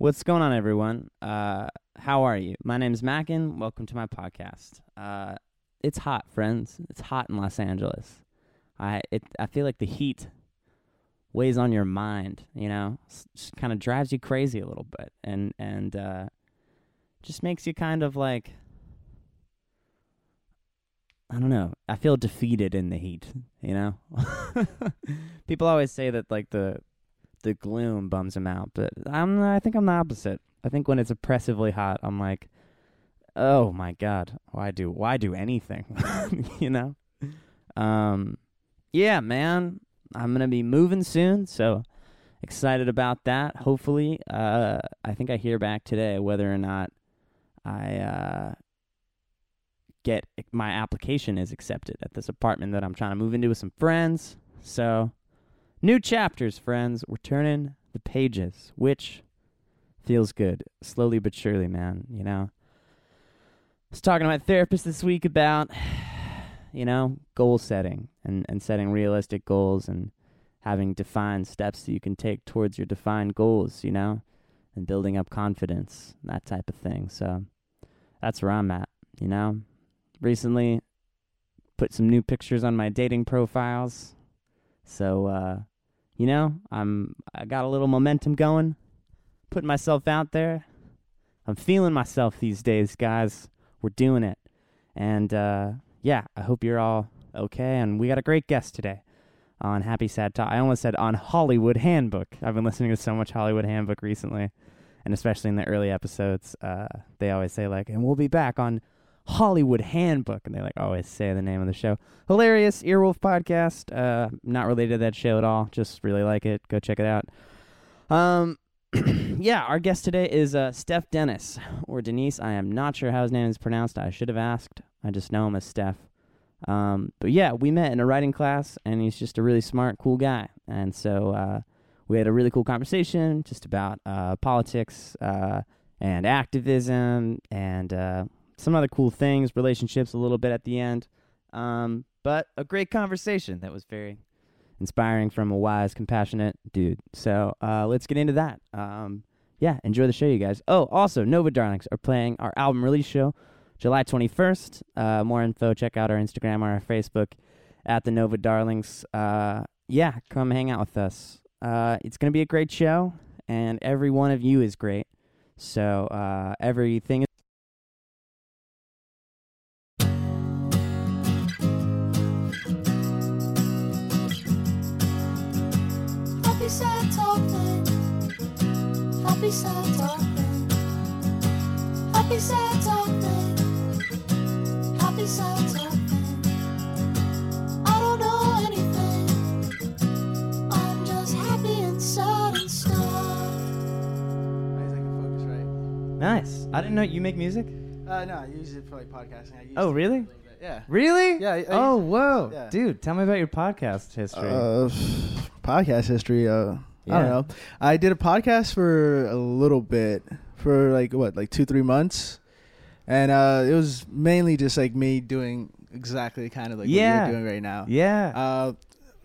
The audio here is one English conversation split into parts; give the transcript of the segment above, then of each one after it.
What's going on, everyone? Uh, how are you? My name's Mackin. Welcome to my podcast. Uh, it's hot, friends. It's hot in Los Angeles. I it I feel like the heat weighs on your mind. You know, just kind of drives you crazy a little bit, and and uh, just makes you kind of like I don't know. I feel defeated in the heat. You know, people always say that like the the gloom bums them out, but I'm I think I'm the opposite. I think when it's oppressively hot, I'm like, oh my god, why do why do anything? you know, um, yeah, man, I'm gonna be moving soon, so excited about that. Hopefully, uh, I think I hear back today whether or not I uh get my application is accepted at this apartment that I'm trying to move into with some friends. So, new chapters, friends. We're turning the pages, which feels good. Slowly but surely, man, you know. I was talking to my therapist this week about, you know, goal setting and, and setting realistic goals and having defined steps that you can take towards your defined goals, you know, and building up confidence, that type of thing. So that's where I'm at, you know. Recently put some new pictures on my dating profiles. So uh you know, I'm I got a little momentum going, putting myself out there. I'm feeling myself these days, guys. We're doing it. And uh yeah, I hope you're all okay and we got a great guest today on Happy Sad Talk. I almost said on Hollywood Handbook. I've been listening to so much Hollywood Handbook recently, and especially in the early episodes, uh they always say like, and we'll be back on Hollywood Handbook, and they like always say the name of the show. Hilarious Earwolf podcast. Uh, not related to that show at all. Just really like it. Go check it out. Um, yeah, our guest today is uh, Steph Dennis or Denise. I am not sure how his name is pronounced. I should have asked. I just know him as Steph. Um, but yeah, we met in a writing class, and he's just a really smart, cool guy. And so uh, we had a really cool conversation just about uh, politics uh, and activism and uh, some other cool things, relationships a little bit at the end. Um, but a great conversation that was very inspiring from a wise, compassionate dude. So uh, let's get into that. Um, yeah, enjoy the show, you guys. Oh, also, Nova Darlings are playing our album release show July 21st. Uh, more info, check out our Instagram or our Facebook at the Nova Darlings. Uh, yeah, come hang out with us. Uh, it's going to be a great show, and every one of you is great. So uh, everything Happy sad talking. Happy sad talking. Happy sad talking. I don't know anything. I'm just happy and sad and stuff. Nice, I can focus right. nice. I didn't know you make music. Uh, no, I use it for like podcasting. I use Oh, it really? a little bit. Yeah. Really? Yeah, I- I- oh, whoa, yeah. dude! Tell me about your podcast history. Uh, podcast history. Uh, I don't know. I did a podcast for a little bit, for like what, like two, three months, and uh, it was mainly just like me doing exactly kind of like Yeah. what you're doing right now. yeah. Uh,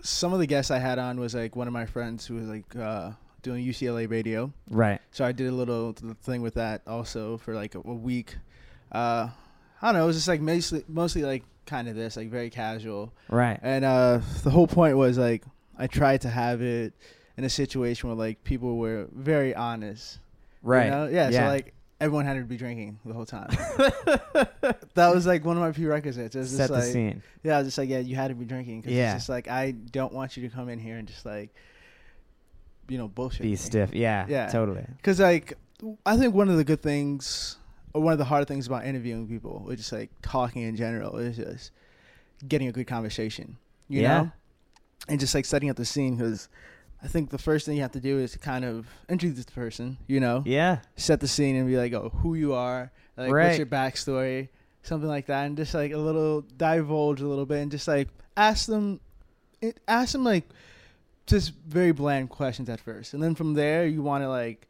some of the guests I had on was like one of my friends who was like uh, doing UCLA radio. right. So I did a little thing with that also for like a, a week. Uh, I don't know. It was just like mostly, mostly like kind of this, like very casual. Right. And uh, the whole point was like I tried to have it in a situation where like people were very honest. you Right. know? Yeah, So like everyone had to be drinking the whole time. that was like one of my prerequisites. It was set just the like, scene. yeah, I was just like, yeah, you had to be drinking. Cause Yeah. It's just like I don't want you to come in here and just like, you know, bullshit. Be me. stiff. Yeah. Yeah. Totally. Because like, I think one of the good things, or one of the hard things about interviewing people, or just like talking in general, is just getting a good conversation. You Yeah. know, and just like setting up the scene. Because I think the first thing you have to do is kind of introduce the person. You know, Yeah. set the scene and be like, oh, who you are, like Right. what's your backstory, something like that, and just like a little divulge a little bit, and just like ask them, ask them like just very bland questions at first, and then from there you want to like.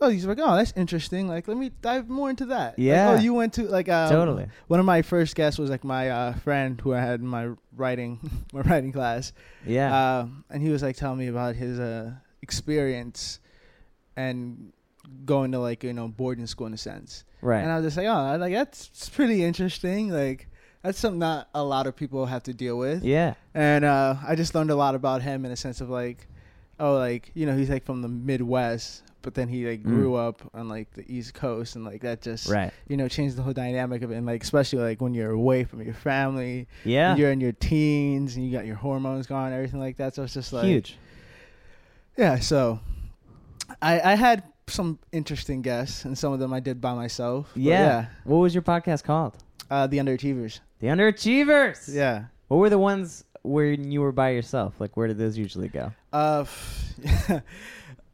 Oh, he's like, oh, that's interesting. Like, let me dive more into that. Like, Yeah. oh, you went to like um, totally. One of my first guests was like my uh, friend who I had in my writing my writing class. Yeah. Uh, and he was like telling me about his uh, experience and going to like you know boarding school in a sense. Right. And I was just like, oh, like that's pretty interesting. Like that's something that a lot of people have to deal with. yeah. And uh, I just learned a lot about him in a sense of like, oh, like you know he's like from the Midwest, but then he like Mm. grew up on like the East Coast, and like that just Right. you know changed the whole dynamic of it. And like especially like when you're away from your family, Yeah. you're in your teens, and you got your hormones gone, everything like that. So it's just like Huge. yeah, so I I had some interesting guests, and some of them I did by myself. But Yeah. What was your podcast called? uh, the Underachievers. The Underachievers. Yeah. What were the ones where you were by yourself? Like, where did those usually go? Uh,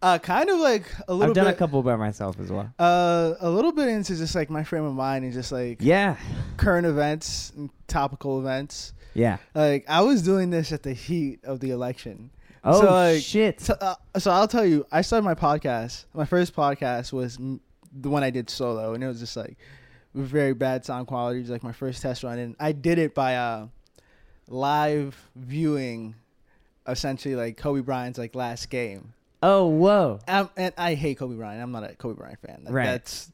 uh, kind of like a little I've done bit. a couple by myself as well. uh, a little bit into just like my frame of mind and just like Yeah. current events and topical events. Yeah. Like I was doing this at the heat of the election. Oh So, like, shit. So, uh, so I'll tell you, I started my podcast. My first podcast was m- the one I did solo, and it was just like very bad sound quality. It was like my first test run, and I did it by uh, live viewing, essentially like Kobe Bryant's like last game. Oh whoa. Um, and I hate Kobe Bryant. I'm not a Kobe Bryant fan. Like, Right. That's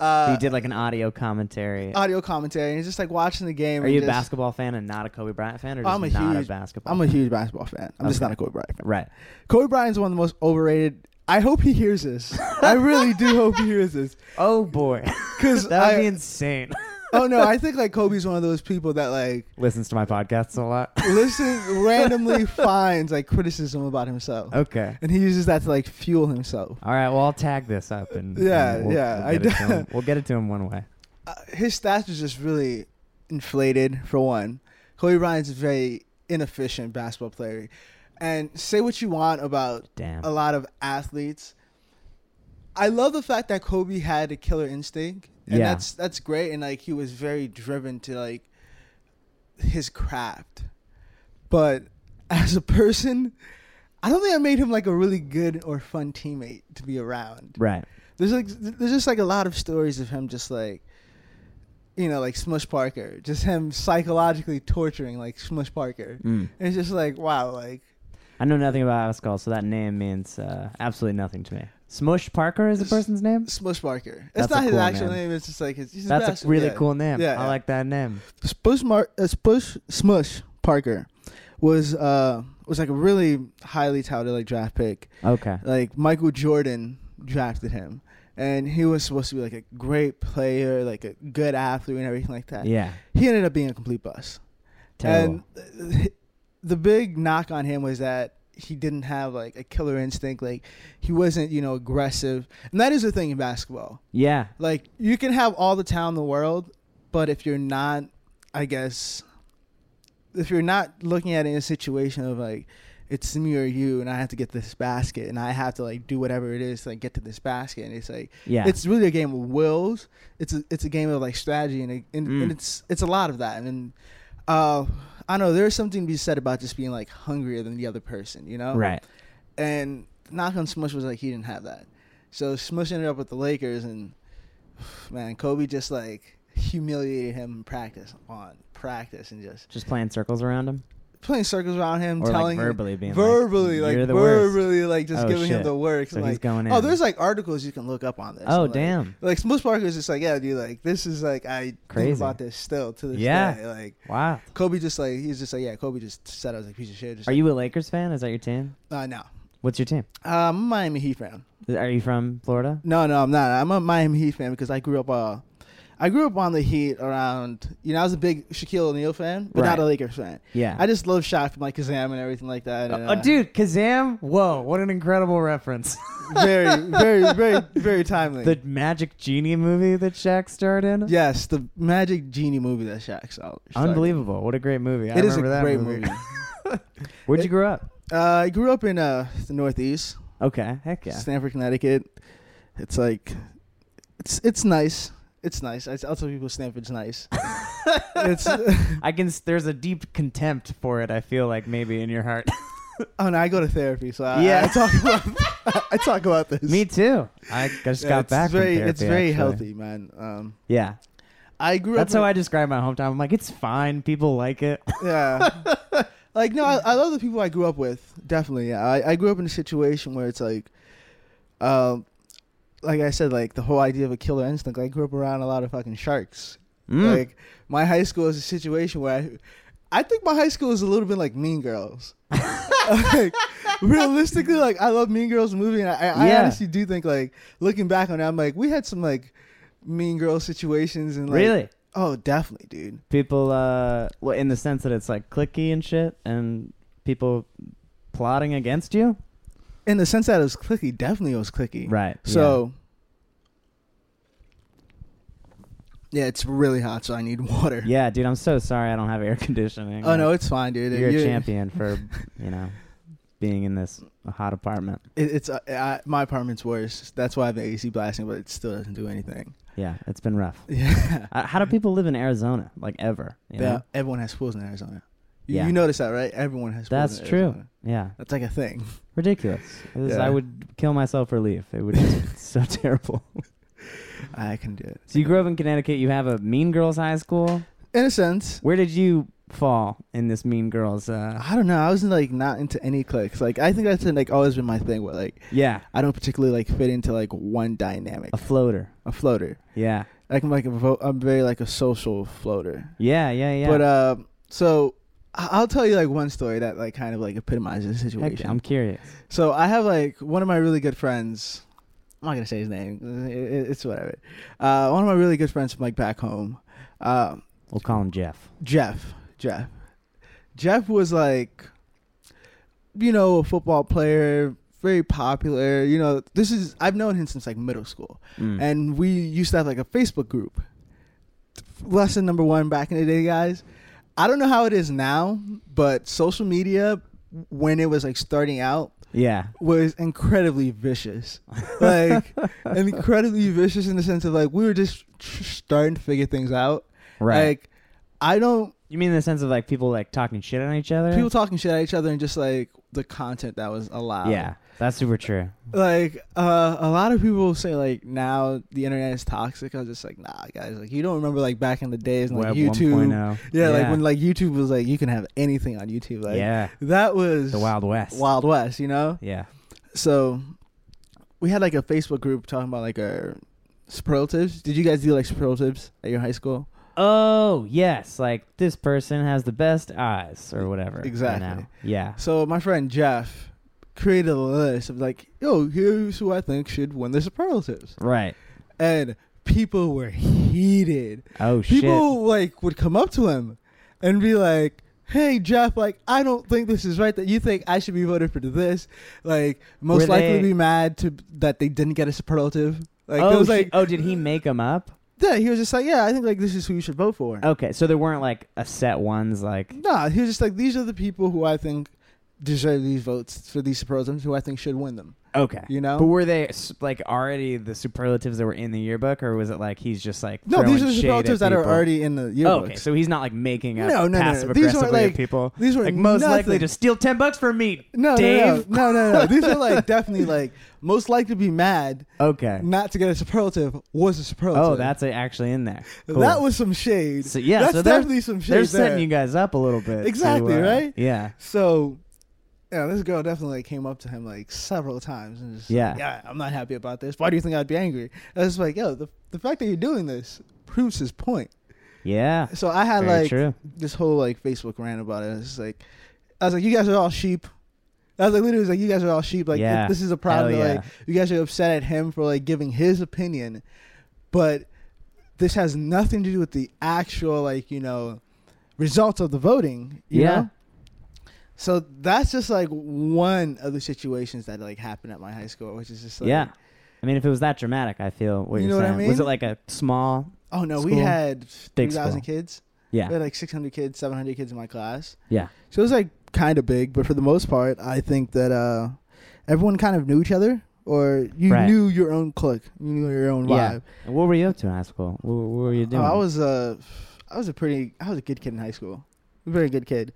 uh, you did like an audio commentary. audio commentary, and it's just like watching the game. Are and you a just- basketball fan and not a Kobe Bryant fan, or I'm a not huge- a basketball? I'm a huge basketball fan. I'm just Okay. not a Kobe Bryant fan. right. Kobe Bryant's one of the most overrated. I hope he hears this. I really do hope he hears this. Oh boy, Because that would I, be insane. Oh no, I think like Kobe's one of those people that like Listens to my podcasts a lot. listen randomly finds like criticism about himself, Okay. and he uses that to like fuel himself. All right. Well, I'll tag this up and Yeah, and we'll, yeah, We'll I get, it to d- him. we'll get it to him one way. Uh, his stats are just really inflated for one. Kobe Bryant's a very inefficient basketball player, and say what you want about Damn. a lot of athletes. I love the fact that Kobe had a killer instinct, and Yeah. that's that's great. And like he was very driven to like his craft, but as a person, I don't think I made him like a really good or fun teammate to be around. Right. There's like there's just like a lot of stories of him just like you know like Smush Parker, just him psychologically torturing like Smush Parker. Mm. And it's just like wow, like I know nothing about basketball, so that name means uh, absolutely nothing to me. Smush Parker is the person's name. Smush Parker. That's It's not his cool actual name. name. It's just like his. He's That's a really yeah. cool name. Yeah, I yeah. like that name. Spush Mar- uh, Spush Smush Parker was uh was like a really highly touted like draft pick. Okay. Like Michael Jordan drafted him, and he was supposed to be like a great player, like a good athlete, and everything like that. Yeah. He ended up being a complete bust. Terrible. And the big knock on him was that he didn't have like a killer instinct. Like he wasn't, you know, aggressive. And that is the thing in basketball. yeah. Like you can have all the talent in the world, but if you're not, I guess, if you're not looking at it in a situation of like, it's me or you, and I have to get this basket, and I have to like do whatever it is to like get to this basket, and it's like Yeah. it's really a game of wills. It's a it's a game of like strategy, and it, and, Mm. and it's it's a lot of that. And uh, I know there's something to be said about just being like hungrier than the other person, you know? right. And knock on Smush was like he didn't have that, so Smush ended up with the Lakers, and man, Kobe just like humiliated him in practice on practice and just Just playing circles around him, playing circles around him, or like telling him verbally being verbally like, like, "You're the worst." like just Oh, giving him shit. the work. So like, he's going in. oh, there's like articles you can look up on this. Oh like, damn. Like Parker is just like, yeah, dude, like this is like I Crazy. think about this still to this Yeah. day. Like Wow. Kobe just like he's just like, yeah, Kobe just said I was like piece of shit. Just Are you a Lakers fan? Is that your team? like, uh, no. What's your team? Uh, I'm a Miami Heat fan. Are you from Florida? No, no, I'm not. I'm a Miami Heat fan because I grew up uh I grew up on the Heat around you know, I was a big Shaquille O'Neal fan, but not a Lakers fan. Yeah. I just love Shaq from like Kazam and everything like that. And, oh, uh, dude, Kazam! Whoa, what an incredible reference. very, very, very, very timely. the Magic Genie movie that Shaq starred in? yes, the Magic Genie movie that Shaq saw. Unbelievable. What a great movie. I It is a great movie. movie. Where'd you grow up? Uh, I grew up in uh, the Northeast, Okay, heck yeah. Stamford, Connecticut. It's like, it's it's nice. It's nice. I, I'll tell people Stamford's nice. it's I can. There's a deep contempt for it. I feel like maybe in your heart. oh no, I go to therapy, so I, Yeah. I talk about I talk about this. Me too. I just Yeah, got it's back. very from therapy, it's very actually. healthy, man. Um, Yeah, I grew that's up. how I describe my hometown. I'm like, it's fine. People like it. yeah. like no, I, I love the people I grew up with. Definitely, yeah. I, I grew up in a situation where it's like, um, like I said, like the whole idea of a killer instinct. I grew up around a lot of fucking sharks. Mm. Like my high school is a situation where I, I think my high school is a little bit like Mean Girls. like realistically, like I love Mean Girls movie, and I, I Yeah. honestly do think like looking back on it, I'm like we had some like Mean Girl situations and like really? oh definitely, dude. People, uh, well, in the sense that it's like clicky and shit, and people plotting against you. In the sense that it was clicky, definitely it was clicky. Right. So. Yeah, it's really hot, so I need water. Yeah. yeah, dude, I'm so sorry I don't have air conditioning. Oh no, it's fine, dude. you're a champion for you know being in this hot apartment. It, it's uh, I, my apartment's worse. That's why I have the AC blasting, but it still doesn't do anything. Yeah, it's been rough. Yeah, Uh, how do people live in Arizona? Like ever? Yeah. know? Everyone has pools in Arizona. You, Yeah. you notice that, right? Everyone has. Pools That's true. Yeah, That's like a thing. Ridiculous. It Yeah. I would kill myself for leave. It would just be so terrible. I can do it. So you grew up in Connecticut. You have a Mean Girls High School. In a sense, Where did you fall in this Mean Girls? Uh, I don't know. I was like not into any cliques. Like I think that's like always been my thing. Where like yeah, I don't particularly like fit into like one dynamic. a floater. A floater. Yeah, Like I'm like a vo- I'm very like a social floater. yeah, yeah, yeah. But uh, so I'll tell you like one story that like kind of like epitomizes the Heck, situation. I'm curious. So I have like one of my really good friends. I'm not gonna say his name. It- it- It's whatever. Uh, one of my really good friends from like back home, uh, We'll call him Jeff. Jeff. Jeff. Jeff was like, you know, a football player, very popular. You know, this is I've known him since like middle school, Mm. and we used to have like a Facebook group. Lesson number one back in the day, guys. I don't know how it is now, but social media when it was like starting out yeah, was incredibly vicious. Like incredibly vicious in the sense of like we were just starting to figure things out. right. Like I don't you mean in the sense of like people like talking shit on each other? people talking shit at each other and just like the content that was allowed. yeah, that's super true. Like uh, a lot of people say like now the internet is toxic. I was just like, nah, guys. Like you don't remember like back in the days when, like Web YouTube. 1.0. Yeah, like when like YouTube was like you can have anything on YouTube. Like yeah, that was the Wild West. Wild West. You know. Yeah. So we had like a Facebook group talking about like our superlatives. Did you guys do like superlatives at your high school? Oh yes, like this person has the best eyes or whatever. you Exactly. know? Yeah. So my friend Jeff created a list of like, yo, here's who I think should win the superlatives, Right. and people were heated. Oh shit. People like would come up to him and be like. Hey Jeff, like I don't think this is right that you think I should be voted for this. Like most Were likely they- be mad to that they didn't get a superlative. Like oh, was like oh, did he make them up? Yeah, he was just like, yeah, I think like this is who you should vote for. Okay, so there weren't like a set ones like Nah, he was just like, these are the people who I think deserve these votes for these superlatives, who I think should win them. okay. You know? But were they like already the superlatives that were in the yearbook, or was it like he's just like no, these are the superlatives that are already in the Oh, yearbook. okay, so he's not like making up No, no, no, no. These aggressively like- people. these were Like most likely to steal ten bucks from me. no, Dave. no, no, no, no, no. These are like definitely like most likely to be mad Okay. not to get a superlative was a superlative. Oh, that's actually in there. Cool. that was some shade. So, yeah, that's so definitely some shade. They're setting you guys up a little bit. to, Exactly, uh, right? Yeah. So, yeah, this girl definitely like, came up to him like several times and just Yeah. like, yeah, I'm not happy about this. Why do you think I'd be angry? I was like, yo, the the fact that you're doing this proves his point. Yeah. So I had like true. this whole like Facebook rant about it. It's like, I was like, you guys are all sheep. I was like, literally, was like, you guys are all sheep. Like, Yeah. this is a problem. That, yeah. Like, you guys are upset at him for like giving his opinion, but this has nothing to do with the actual like you know results of the voting. You Yeah. Know? So that's just like one of the situations that like happened at my high school, which is just like, yeah. I mean, if it was that dramatic, I feel what You you're know what I saying. Was it like a small? Oh no, we had three thousand kids. Yeah. We had like six hundred kids, seven hundred kids in my class. Yeah. So it was like kind of big, but for the most part, I think that uh, everyone kind of knew each other, or you Right. knew your own clique, you knew your own Yeah. vibe. And what were you up to in high school? What, what were you Oh, doing? I was a, I was a pretty, I was a good kid in high school, a very good kid.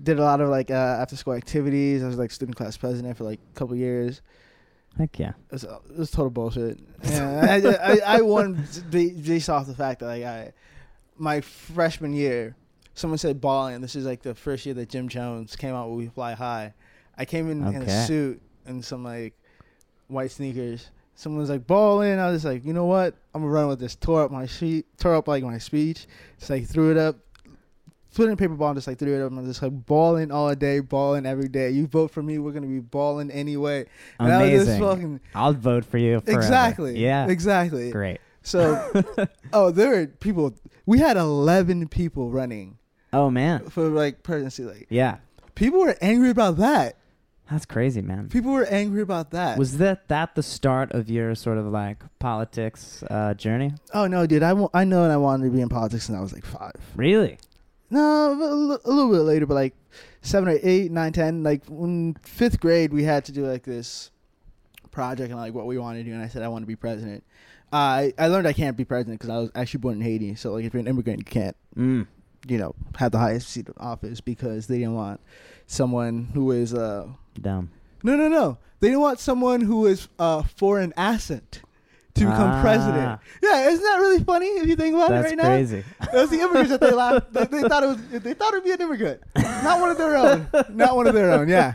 Did a lot of like uh, after school activities. I was like student class president for like a couple years. Heck yeah. It was, it was total bullshit. Yeah, I, I, I won based off the fact that like I, my freshman year, someone said balling. This is like the first year that Jim Jones came out with We Fly High. I came in in a suit and some like white sneakers. someone was like balling. I was just like, you know what? I'm gonna run with this. Tore up my sheet, tore up like my speech. Just like threw it up, put it in a paper ball, and just like it up. And I'm just like balling all day, balling every day. You vote for me, we're gonna be balling anyway. And I was just Amazing. fucking I'll vote for you. Forever. exactly. Yeah. exactly. Great. So, oh, there were people. We had 11 people running Oh man. for like presidency. Like Yeah. people were angry about that. That's crazy, man. People were angry about that. Was that that the start of your sort of like politics uh, journey? oh no, dude! I, I know and I wanted to be in politics and I was like five. Really? No, a little bit later, but like seven or eight, nine, ten. Like in fifth grade, we had to do like this project and like what we wanted to do, and I said I want to be president. Uh, I I learned I can't be president because I was actually born in Haiti. So like if you're an immigrant, you can't Mm. you know have the highest seat of office because they didn't want someone who is uh Dumb. no no no they didn't want someone who is uh foreign accent to become Ah. president. Yeah, isn't that really funny if you think about That's it right now? crazy. It was the immigrants that they laughed. They, they thought it was. They thought it'd be an immigrant, not one of their own. Not one of their own. Yeah,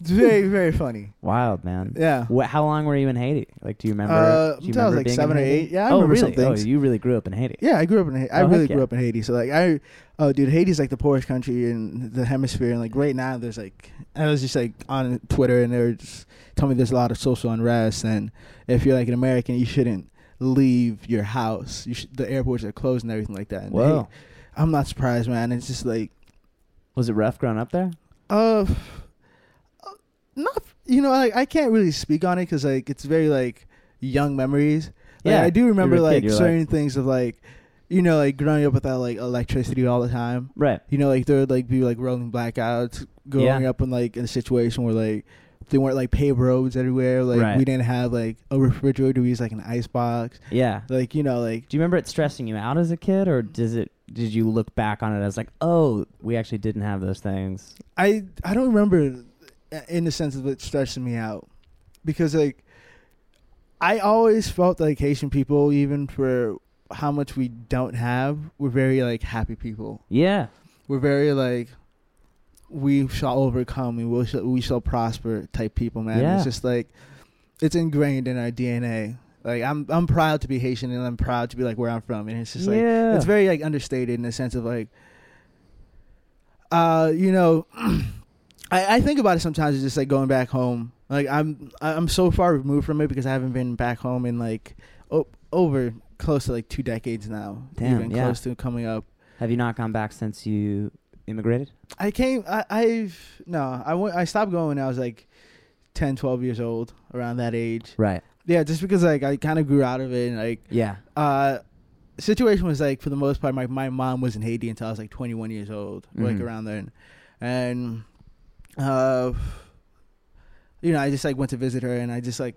it's very very funny. Wild, man. Yeah. Wh- how long were you in Haiti? Like, do you remember? Uh, do you until I was like being seven or eight. Yeah, I oh, remember really? some Oh, you really grew up in Haiti. Yeah, I grew up in. Ha- I Oh, really heck grew yeah. up in Haiti. So like I, oh dude, Haiti's like the poorest country in the hemisphere, and like right now there's like I was just like on Twitter and they were just telling me there's a lot of social unrest, and if you're like an American, you shouldn't leave your house. You should, the airports are closed and everything like that. And Whoa. hey, I'm not surprised, man. It's just like Was it rough growing up there? Uh, uh, not you know like I can't really speak on it because like it's very like young memories. Like, Yeah, I do remember a kid, like certain things of like, you know, like growing up without like electricity all the time. Right. You know, like there would like be like rolling blackouts. Growing Yeah. up in like in a situation where like they weren't like paved roads everywhere. Like Right. we didn't have like a refrigerator. We used like an ice box. Yeah. Like you know like Do you remember it stressing you out as a kid, or does it? Did you look back on it as like, oh, we actually didn't have those things? I I don't remember in the sense of it stressing me out because like I always felt like Haitian people, even for how much we don't have, we're very like happy people. Yeah. We're very like we shall overcome, we will shall, we shall prosper type people, man. Yeah. It's just like it's ingrained in our DNA. Like I'm I'm proud to be Haitian and I'm proud to be like where I'm from, and it's just like yeah. it's very like understated in the sense of like uh you know I, I think about it sometimes it's just like going back home like i'm i'm so far removed from it because i haven't been back home in like o- over close to like two decades now Damn, even yeah. close to coming up Have you not gone back since you immigrated? i came i i've no i went i stopped going when i was like 10 12 years old around that age Right. yeah just because like i kind of grew out of it and like Yeah. uh situation was like for the most part my, my mom was in haiti until i was like 21 years old like Mhm. around then and uh you know i just like went to visit her and i just like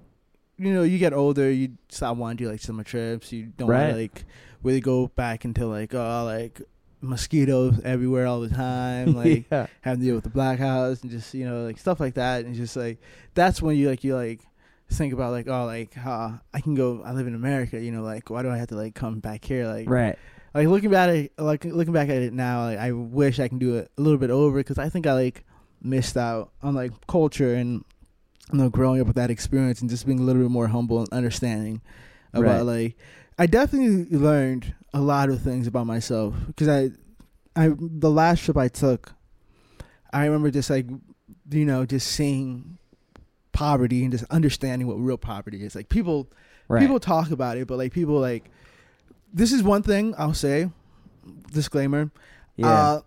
you know you get older you stop wanting to do like summer trips you don't want Right. to like really go back into like oh like mosquitoes everywhere all the time like yeah. having to deal with the black house and just you know like stuff like that and just like that's when you like you like think about like oh like uh, I can go I live in America you know like why do I have to like come back here like Right. like looking back at it like looking back at it now like, I wish I can do it a little bit over because I think I like missed out on like culture and you know growing up with that experience and just being a little bit more humble and understanding about Right. like I definitely learned a lot of things about myself because I I the last trip I took I remember just like you know just seeing poverty and just understanding what real poverty is like people Right. people talk about it but like people like this is one thing I'll say disclaimer yeah. uh,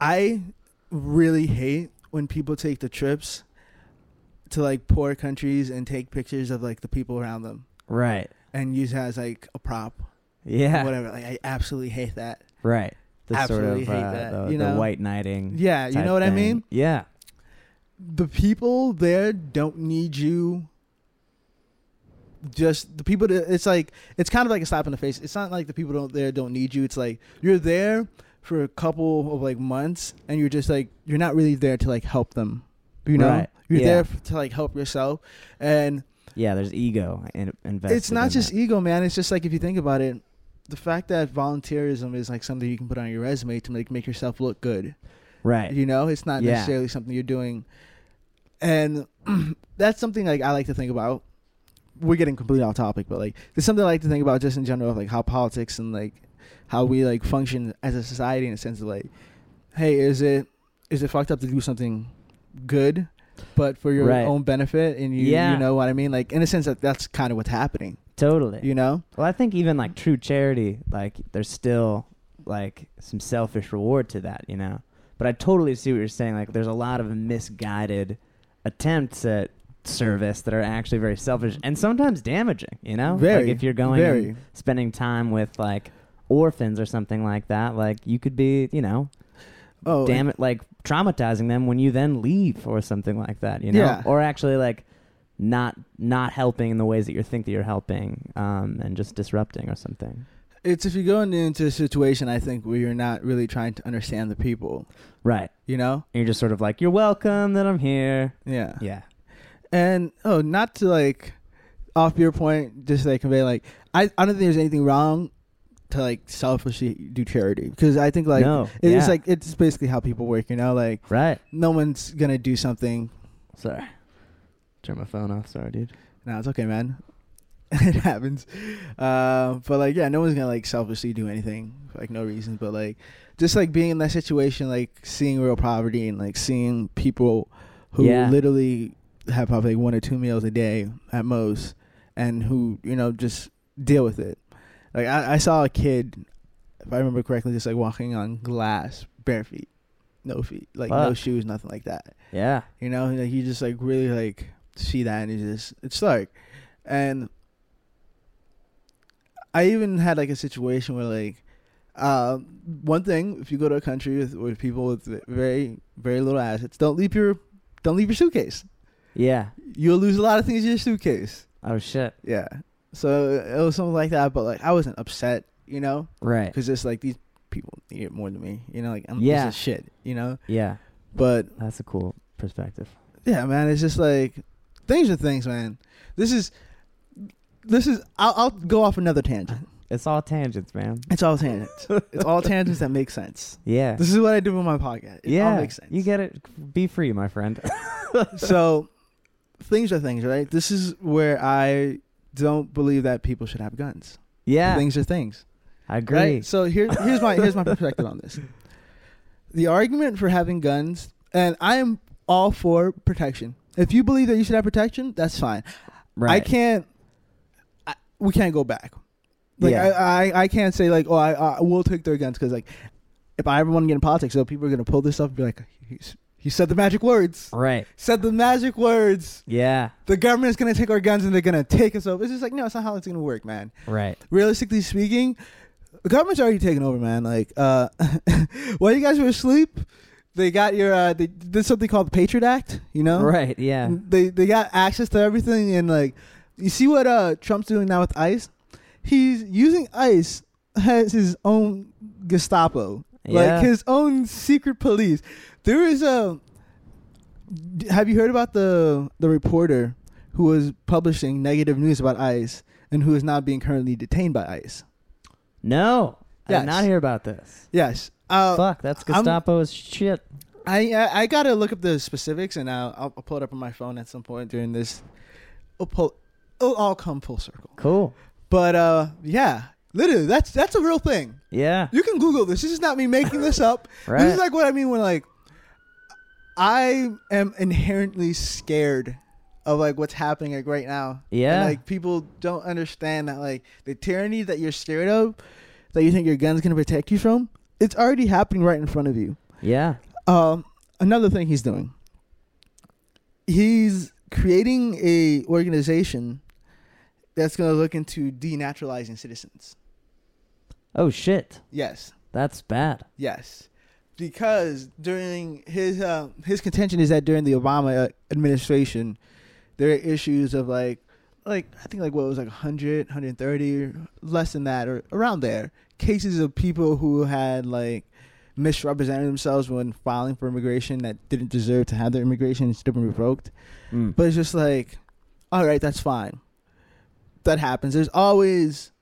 I really hate when people take the trips to like poor countries and take pictures of like the people around them right. and use it as like a prop Yeah. whatever like I absolutely hate that Right. The Absolutely sort of hate uh, that, the, you the know? white knighting. yeah you know what I mean Yeah. the people there don't need you just the people that it's like it's kind of like a slap in the face it's not like the people don't there don't need you it's like you're there for a couple of like months and you're just like you're not really there to like help them you know Right. you're Yeah. there to like help yourself and Yeah. There's ego in, invested. it's not just that. ego man it's just like if you think about it the fact that volunteerism is like something you can put on your resume to make make yourself look good right. you know, it's not Yeah. necessarily something you're doing, and that's something like I like to think about we're getting completely off topic, but like there's something I like to think about just in general of like how politics and like how we like function as a society in a sense of like, hey, is it is it fucked up to do something good, but for your Right. own benefit and you Yeah. you know what I mean? Like in a sense that that's kind of what's happening. Totally. You know? Well, I think even like true charity, like there's still like some selfish reward to that, you know. But I totally see what you're saying. Like there's a lot of misguided attempts at service that are actually very selfish and sometimes damaging, you know. Very. like if you're going very. and spending time with like orphans or something like that, like you could be, you know, oh, damn it, like traumatizing them when you then leave or something like that, you know, Yeah. or actually like not not helping in the ways that you think that you're helping, um, and just disrupting or something. It's if you're going into a situation, I think where you're not really trying to understand the people. Right. You know? And you're just sort of like, you're welcome that I'm here. Yeah. Yeah. And oh, not to like off your point, just like convey like I I don't think there's anything wrong to like selfishly do charity because I think like no. it's yeah. like it's basically how people work. You know, like right. no one's gonna do something. Sorry. Turn my phone off. Sorry, dude. No, it's okay, man. it happens. Uh, but like, yeah, no one's gonna like selfishly do anything for like no reason. But like, just like being in that situation, like seeing real poverty and like seeing people who Yeah. literally have probably one or two meals a day at most, and who you know just deal with it. Like I, I saw a kid, if I remember correctly, just like walking on glass, bare feet, no feet, like no shoes, nothing like that. Yeah. You know, like you just like really like see that and you just it's like and I even had like a situation where like um one thing if you go to a country with, with people with very very little assets, don't leave your don't leave your suitcase. Yeah. You'll lose a lot of things in your suitcase. Oh shit. Yeah. So it was something like that, but like I wasn't upset, you know, Right. because it's like these people need it more than me, you know, like I'm Yeah. this is shit, you know. Yeah. But That's a cool perspective. Yeah, man. It's just like things are things, man. This is this is. I'll, I'll go off another tangent. It's all tangents, man. It's all tangents. it's all tangents that make sense. Yeah. This is what I do with my podcast. It yeah. all makes sense. You get it. Be free, my friend. so things are things, right? This is where I don't believe that people should have guns. yeah. Things are things. I agree. Right? So here, here's my here's my perspective on this. The argument for having guns, and I am all for protection. If you believe that you should have protection, that's fine. Right. I can't. I, we can't go back. Like Yeah. I, I, I can't say like, oh, I, I will take their guns because like, if I ever want to get in politics, so people are gonna pull this up and be like, He's, he said the magic words. Right. Said the magic words. Yeah. The government's gonna take our guns and they're gonna take us over. It's just like, no, it's not how it's gonna work, man. Right. Realistically speaking, the government's already taken over, man. Like, uh, while you guys were asleep, they got your uh, they did something called the Patriot Act. You know, Right. Yeah. they they got access to everything and like you see what uh Trump's doing now with ICE? He's using ICE as his own Gestapo. Yeah. Like his own secret police. There is a have you heard about the the reporter who was publishing negative news about ICE and who is now being currently detained by ICE? No. I did not hear about this. Yes. Uh, Fuck. That's Gestapo's shit. I, I I gotta look up the specifics and I'll, I'll I'll pull it up on my phone at some point during this. It'll pull. It'll all come full circle. Cool. But uh, yeah, literally, that's that's a real thing. Yeah. You can Google this. This is not me making this up. Right. This is like what I mean when like I am inherently scared of like what's happening like right now. Yeah. And, like people don't understand that like the tyranny that you're scared of, that you think your gun's gonna protect you from, it's already happening right in front of you. yeah. Um, another thing he's doing. He's creating a organization that's going to look into denaturalizing citizens. Oh shit. Yes, That's bad. yes, because during his uh, his contention is that during the Obama uh, administration, there are issues of like like I think like what was like 100, 130, less than that, or around there, cases of people who had like misrepresented themselves when filing for immigration that didn't deserve to have their immigration still been revoked. Mm. But it's just like, all right, that's fine. That happens. There's always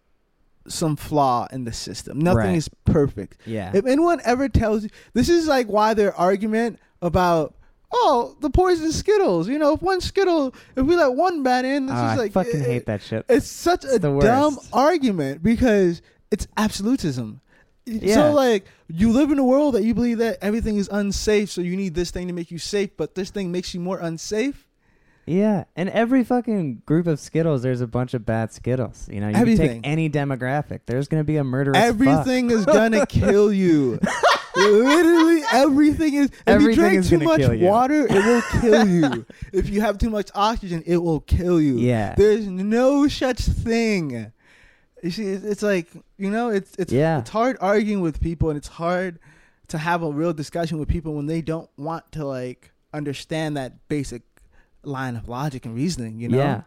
some flaw in the system. Nothing Right. is perfect. yeah. If anyone ever tells you, this is like why their argument about oh, the poison Skittles. You know, if one Skittle, if we let one bat in, this Oh, just I like fucking it- hate that shit. It's such a the dumb argument because it's absolutism. Yeah. So like you live in a world that you believe that everything is unsafe, so you need this thing to make you safe, but this thing makes you more unsafe. Yeah, and every fucking group of Skittles, there's a bunch of bad Skittles. You know, you can take any demographic. There's gonna be a murderous. fuck. Everything is gonna kill you. Literally everything is. If Everything you drink too much water, it will kill you. if you have too much oxygen, it will kill you. Yeah. There's no such thing. You see, it's, it's like you know, it's it's Yeah. it's hard arguing with people, and it's hard to have a real discussion with people when they don't want to like understand that basic line of logic and reasoning. You know? Yeah.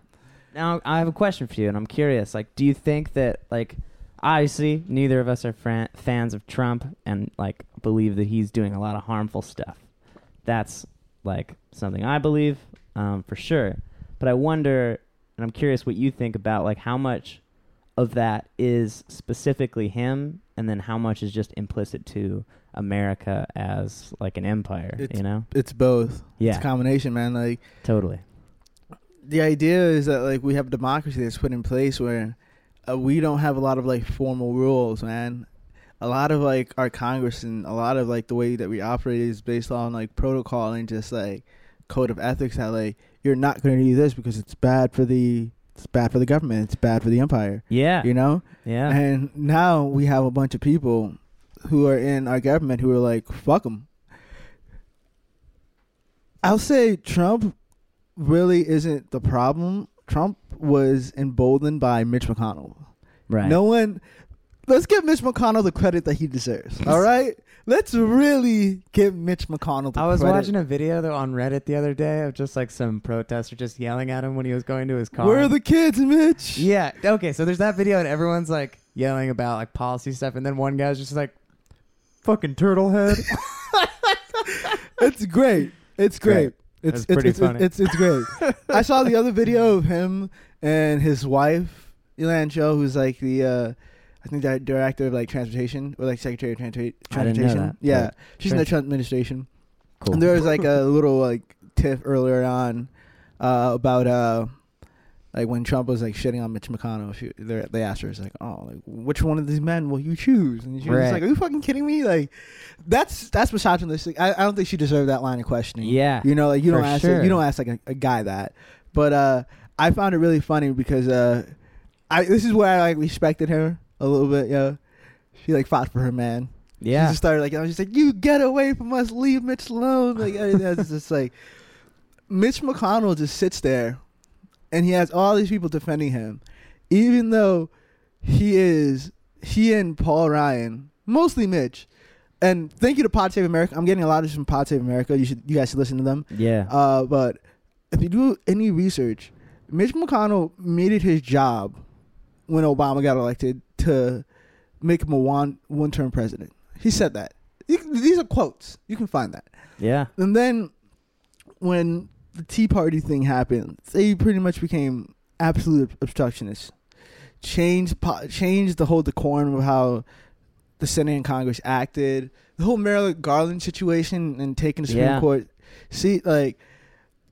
Now I have a question for you, and I'm curious. Like, do you think that like obviously neither of us are fran- fans of Trump, and like believe that he's doing a lot of harmful stuff. That's like something I believe um, for sure. But I wonder, and I'm curious what you think about like how much of that is specifically him, and then how much is just implicit to America as like an empire. It's- you know? It's both. It's Yeah. a combination, man. Like Totally. the idea is that like we have democracy that's put in place where uh, we don't have a lot of like formal rules, man. A lot of like our Congress and a lot of like the way that we operate is based on like protocol and just like code of ethics that like you're not going to do this because it's bad for the it's bad for the government, it's bad for the empire, Yeah. you know? Yeah. And now we have a bunch of people who are in our government who are like, fuck them. I'll say Trump really isn't the problem. Trump was emboldened by Mitch McConnell. right. No one. Let's give Mitch McConnell the credit that he deserves. All right, let's really give Mitch McConnell the I was credit. watching a video though on Reddit the other day of just like some protester just yelling at him when he was going to his car. Where are the kids, Mitch? yeah. Okay. So there's that video and everyone's like yelling about like policy stuff, and then one guy's just like, "Fucking turtle head." it's great. It's great. It's That's pretty it's, funny. It's, it's great. I saw the other video of him and his wife, Elaine Chao, who's like the uh, I think the director of like transportation or like secretary of Transport- I didn't know transportation. that, Yeah, but she's in the Trump administration. cool. And there was like a little like tiff earlier on uh, about uh, like when Trump was like shitting on Mitch McConnell. She, they asked her, "It's like, oh, like which one of these men will you choose?" And she was Right. like, "Are you fucking kidding me?" Like, that's that's misogynistic. I, I don't think she deserved that line of questioning. yeah. You know, like you don't ask sure. you don't ask like a, a guy that. But uh I found it really funny because uh I this is where I like respected her a little bit, yeah. She like fought for her man. She yeah. just started like I was just like, You get away from us, leave Mitch alone. Like I- that's just like Mitch McConnell just sits there and he has all these people defending him. Even though he is he and Paul Ryan, mostly Mitch. And thank you to Pod Save America. I'm getting a lot of this from Pod Save America. You should you guys should listen to them. yeah. Uh, but if you do any research, Mitch McConnell made it his job when Obama got elected to make him a one one term president. He said that. These are quotes. You can find that. yeah. And then when the Tea Party thing happened, they pretty much became absolute obstructionists. Changed po- changed the whole decorum of how the Senate and Congress acted. The whole Merrick Garland situation and taking the Supreme Yeah. Court. See, like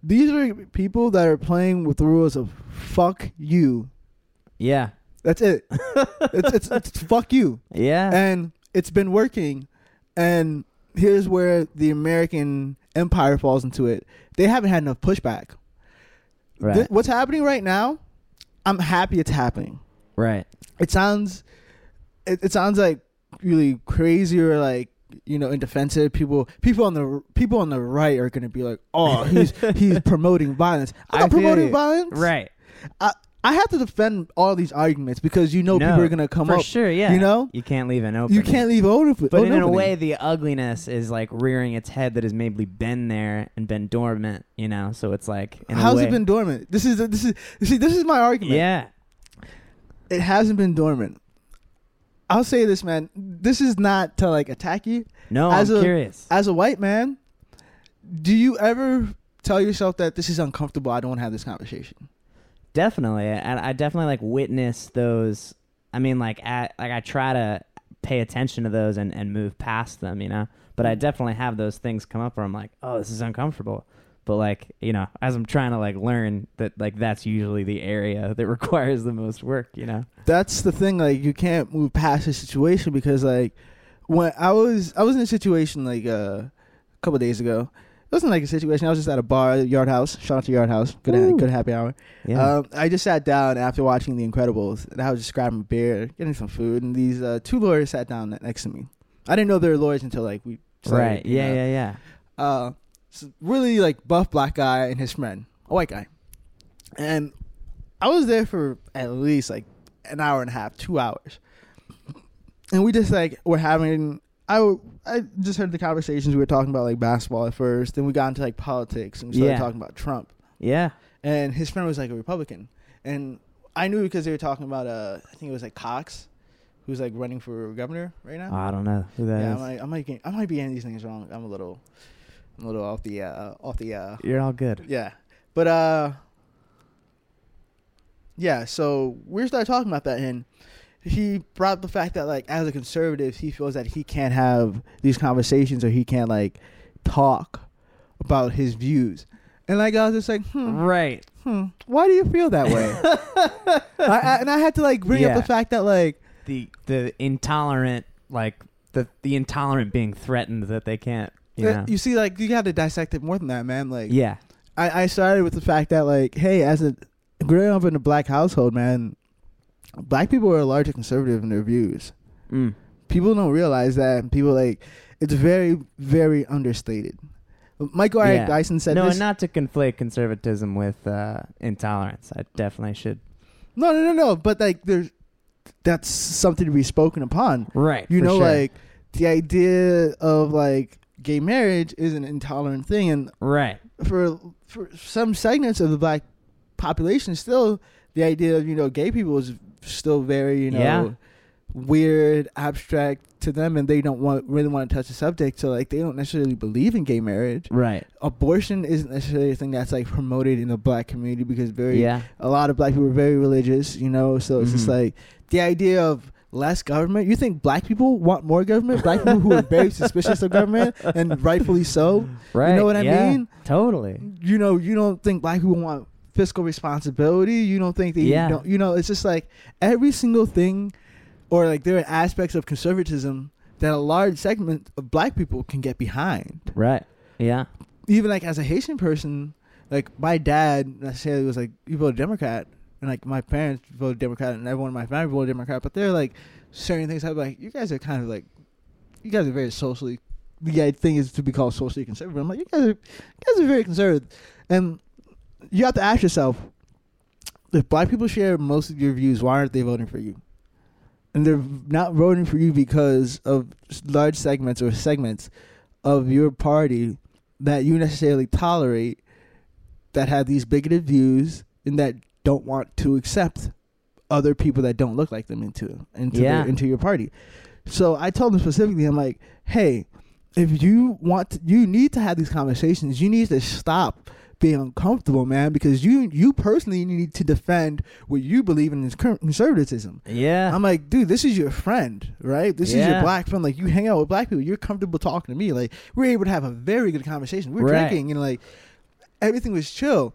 these are people that are playing with the rules of fuck you. Yeah. That's it. it's, it's it's fuck you Yeah. and it's been working. And here's where the American empire falls into it. They haven't had enough pushback. right. Th- what's happening right now? I'm happy it's happening. right. It sounds, it, it sounds like really crazy or like you know, in defensive people, people on the people on the right are gonna be like, "Oh, he's he's promoting violence." I'm I not promoting violence. Right. I have to defend all these arguments because you know No, people are gonna come For up. sure. Yeah. You know, You can't leave an open. you can't leave open. But in a opening. way, the ugliness is like rearing its head that has maybe been there and been dormant. You know. So it's like. In a How's way, it been dormant? This is this is see this is my argument. Yeah. It hasn't been dormant. I'll say this, man. This is not to like attack you. No, As I'm a- curious. As a white man, do you ever tell yourself that this is uncomfortable? I don't want to have this conversation. Definitely, and I definitely like witness those. I mean, like at like I try to pay attention to those and and move past them, you know. But. I definitely have those things come up where I'm like, oh, this is uncomfortable. But like you know, as I'm trying to like learn that like that's usually the area that requires the most work, you know. that's the thing like you can't move past the situation because like when i was i was in a situation like uh, a couple days ago wasn't like a situation i was just at a bar yard house shout out to yard house good, Ooh. good happy hour Yeah. um, i just sat down after watching the incredibles and i was just grabbing a beer getting some food and these uh, two lawyers sat down next to me i didn't know they were lawyers until like we started, right. you Yeah. know. Yeah. Yeah. uh, s- really like buff black guy and his friend, a white guy, and I was there for at least like an hour and a half, two hours, and we just like were having. I I just heard the conversations we were talking about like basketball at first, then we got into like politics and we started Yeah. talking about Trump, Yeah. and his friend was like a Republican, and I knew because they were talking about uh I think it was like Cox, who's like running for governor right now. I don't know who that is. yeah, I might, I might get, I might be getting these things wrong. I'm a little, I'm a little off the uh, off the uh, You're all good. yeah. But uh, yeah. So we started talking about that, and he brought the fact that like as a conservative, he feels that he can't have these conversations or he can't like talk about his views. And like I was just like, hmm, Right. hmm, why do you feel that way? I, I, and I had to like bring up the fact that like The the intolerant like the the intolerant being threatened that they can't. You uh, know. you see, like you got to dissect it more than that, man. Like, yeah. I, I started with the fact that like, hey, as a growing up in a black household, man, black people are largely conservative in their views. Mm. People don't realize that. People like it's very, very understated. Michael Eric Yeah. Dyson said no, this. and not to conflate conservatism with uh, intolerance. I definitely should. no, no, no, no. But like, there's that's something to be spoken upon. Right. You know, sure. like the idea of like gay marriage is an intolerant thing, and Right. for for some segments of the black population, still the idea of you know gay people is still very you know Yeah. weird, abstract to them, and they don't want really want to touch the subject. So like they don't necessarily believe in gay marriage. Right. Abortion isn't necessarily a thing that's like promoted in the black community because very Yeah. a lot of black people are very religious, you know. So it's just Mhm. like the idea of less government. You think black people want more government? Black people who are very suspicious of government and rightfully so. Right. You know what I yeah, mean? Totally. you know, you don't think black people want fiscal responsibility. You don't think that Yeah. don't, you know, it's just like every single thing or like there are aspects of conservatism that a large segment of black people can get behind. Right. Yeah. Even like as a Haitian person, like my dad necessarily was like, you voted Democrat. And like my parents voted Democrat and everyone in my family voted Democrat. But they're like certain things I'm like, you guys are kind of like, you guys are very socially, the thing is to be called socially conservative. I'm like, you guys are, you guys are very conservative. And you have to ask yourself, if black people share most of your views, why aren't they voting for you? And they're not voting for you because of large segments or segments of your party that you necessarily tolerate that have these bigoted views and that don't want to accept other people that don't look like them into into Yeah. their, into your party. So I told them specifically, I'm like, hey, if you want, to, you need to have these conversations. You need to stop being uncomfortable, man, because you you personally need to defend what you believe in is conservatism. Yeah. I'm like, dude, this is your friend, right? This is your black friend. Like, you hang out with black people. You're comfortable talking to me. Like, we're able to have a very good conversation. We're Right. drinking and like everything was chill,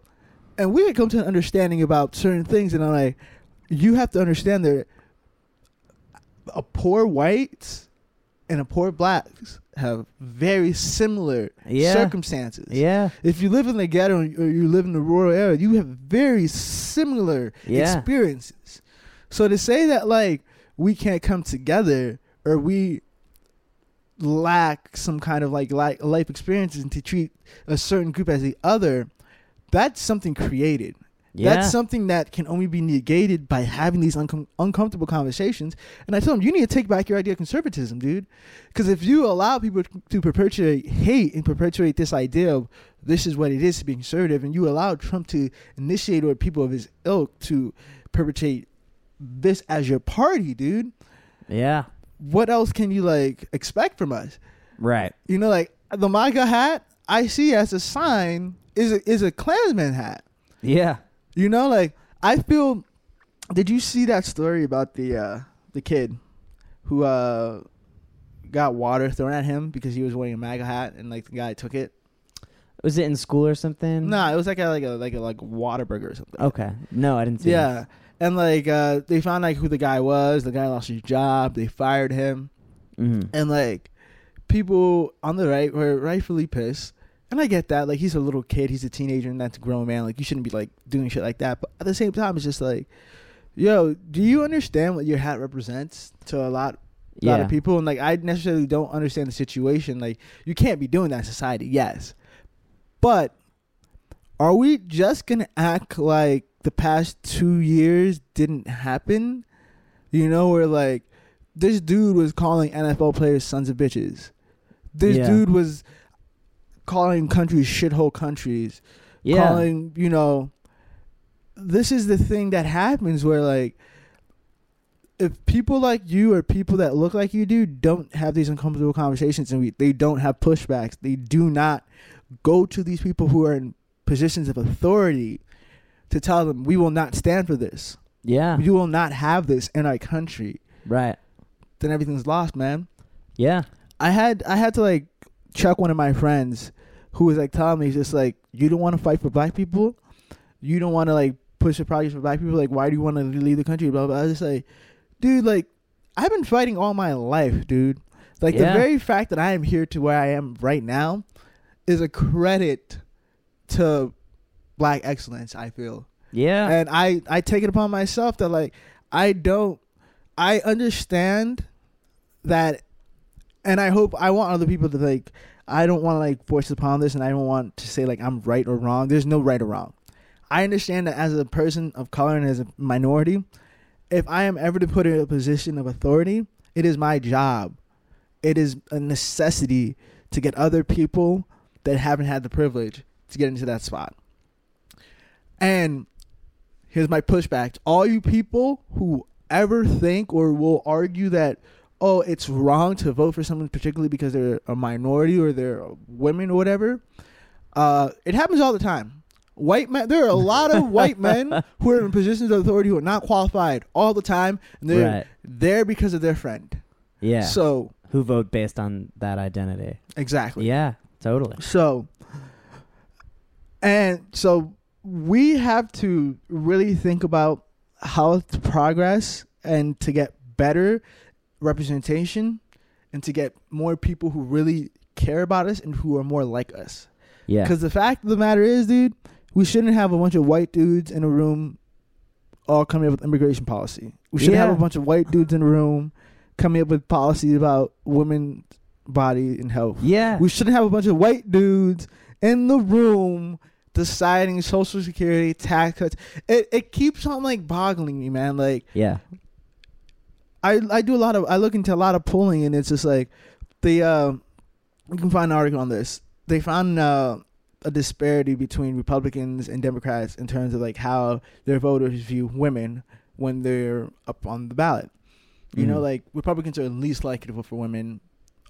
and we had come to an understanding about certain things. And I'm like, you have to understand that a poor whites and a poor blacks have very similar Yeah. circumstances. yeah. If you live in the ghetto or you live in the rural area, you have very similar Yeah. experiences. So to say that like we can't come together or we lack some kind of like life experiences and to treat a certain group as the other, that's something created. Yeah. That's something that can only be negated by having these uncom- uncomfortable conversations. And I tell them, you need to take back your idea of conservatism, dude. Because if you allow people to perpetuate hate and perpetuate this idea of this is what it is to be conservative, and you allow Trump to initiate or people of his ilk to perpetuate this as your party, dude, yeah. what else can you like expect from us? Right. You know, like the MAGA hat I see as a sign is a, is a Klansman hat. Yeah. You know, like I feel. Did you see that story about the uh, the kid who uh got water thrown at him because he was wearing a MAGA hat, and like the guy took it. Was it in school or something? No, it was like a like a like a like Whataburger or something. Okay. No, I didn't see. Yeah, and like uh they found like who the guy was. The guy lost his job. They fired him, hmm and like people on the right were rightfully pissed. And I get that. Like he's a little kid. He's a teenager, and that's a grown man. Like you shouldn't be like doing shit like that. But at the same time, it's just like, yo, do you understand what your hat represents to a lot a lot of people and like I necessarily don't understand the situation. Like you can't be doing that in society, yes. But are we just gonna act like the past two years didn't happen? You know, where like this dude was calling NFL players sons of bitches. This Yeah. dude was calling countries shithole countries Yeah. calling you know this is the thing that happens where like if people like you or people that look like you do don't have these uncomfortable conversations and we, they don't have pushbacks they do not go to these people who are in positions of authority to tell them we will not stand for this yeah. we will not have this in our country Right. then everything's lost man Yeah. I had I had to like check one of my friends who was like telling me just like you don't want to fight for black people, you don't want to like push the projects for black people. Like why do you want to leave the country? Blah blah. blah. I was just like, dude, like I've been fighting all my life, dude. Like Yeah. the very fact that I am here to where I am right now is a credit to black excellence. I feel Yeah. and I I take it upon myself that like I don't I understand that and I hope I want other people to like I don't want to like force upon this and I don't want to say like I'm right or wrong. There's no right or wrong. I understand that as a person of color and as a minority, if I am ever to put in a position of authority, it is my job. It is a necessity to get other people that haven't had the privilege to get into that spot. And here's my pushback all you people who ever think or will argue that oh it's wrong to vote for someone particularly because they're a minority or they're women or whatever uh, it happens all the time white men there are a lot of white men who are in positions of authority who are not qualified all the time and they're Right. there because of their friend Yeah. so Who vote based on that identity? exactly Yeah. Totally. So, and so we have to really think about how to progress and to get better representation and to get more people who really care about us and who are more like us. Yeah. Because the fact of the matter is, dude, we shouldn't have a bunch of white dudes in a room all coming up with immigration policy. We shouldn't have a bunch of white dudes in a room coming up with policy about women's body and health. Yeah. We shouldn't have a bunch of white dudes in the room deciding social security tax cuts. It it keeps on like boggling me, man. Like yeah. I I do a lot of I look into a lot of polling and it's just like the uh, you can find an article on this. They found uh, a disparity between Republicans and Democrats in terms of like how their voters view women when they're up on the ballot. You know, Mhm. like Republicans are least likely to vote for women.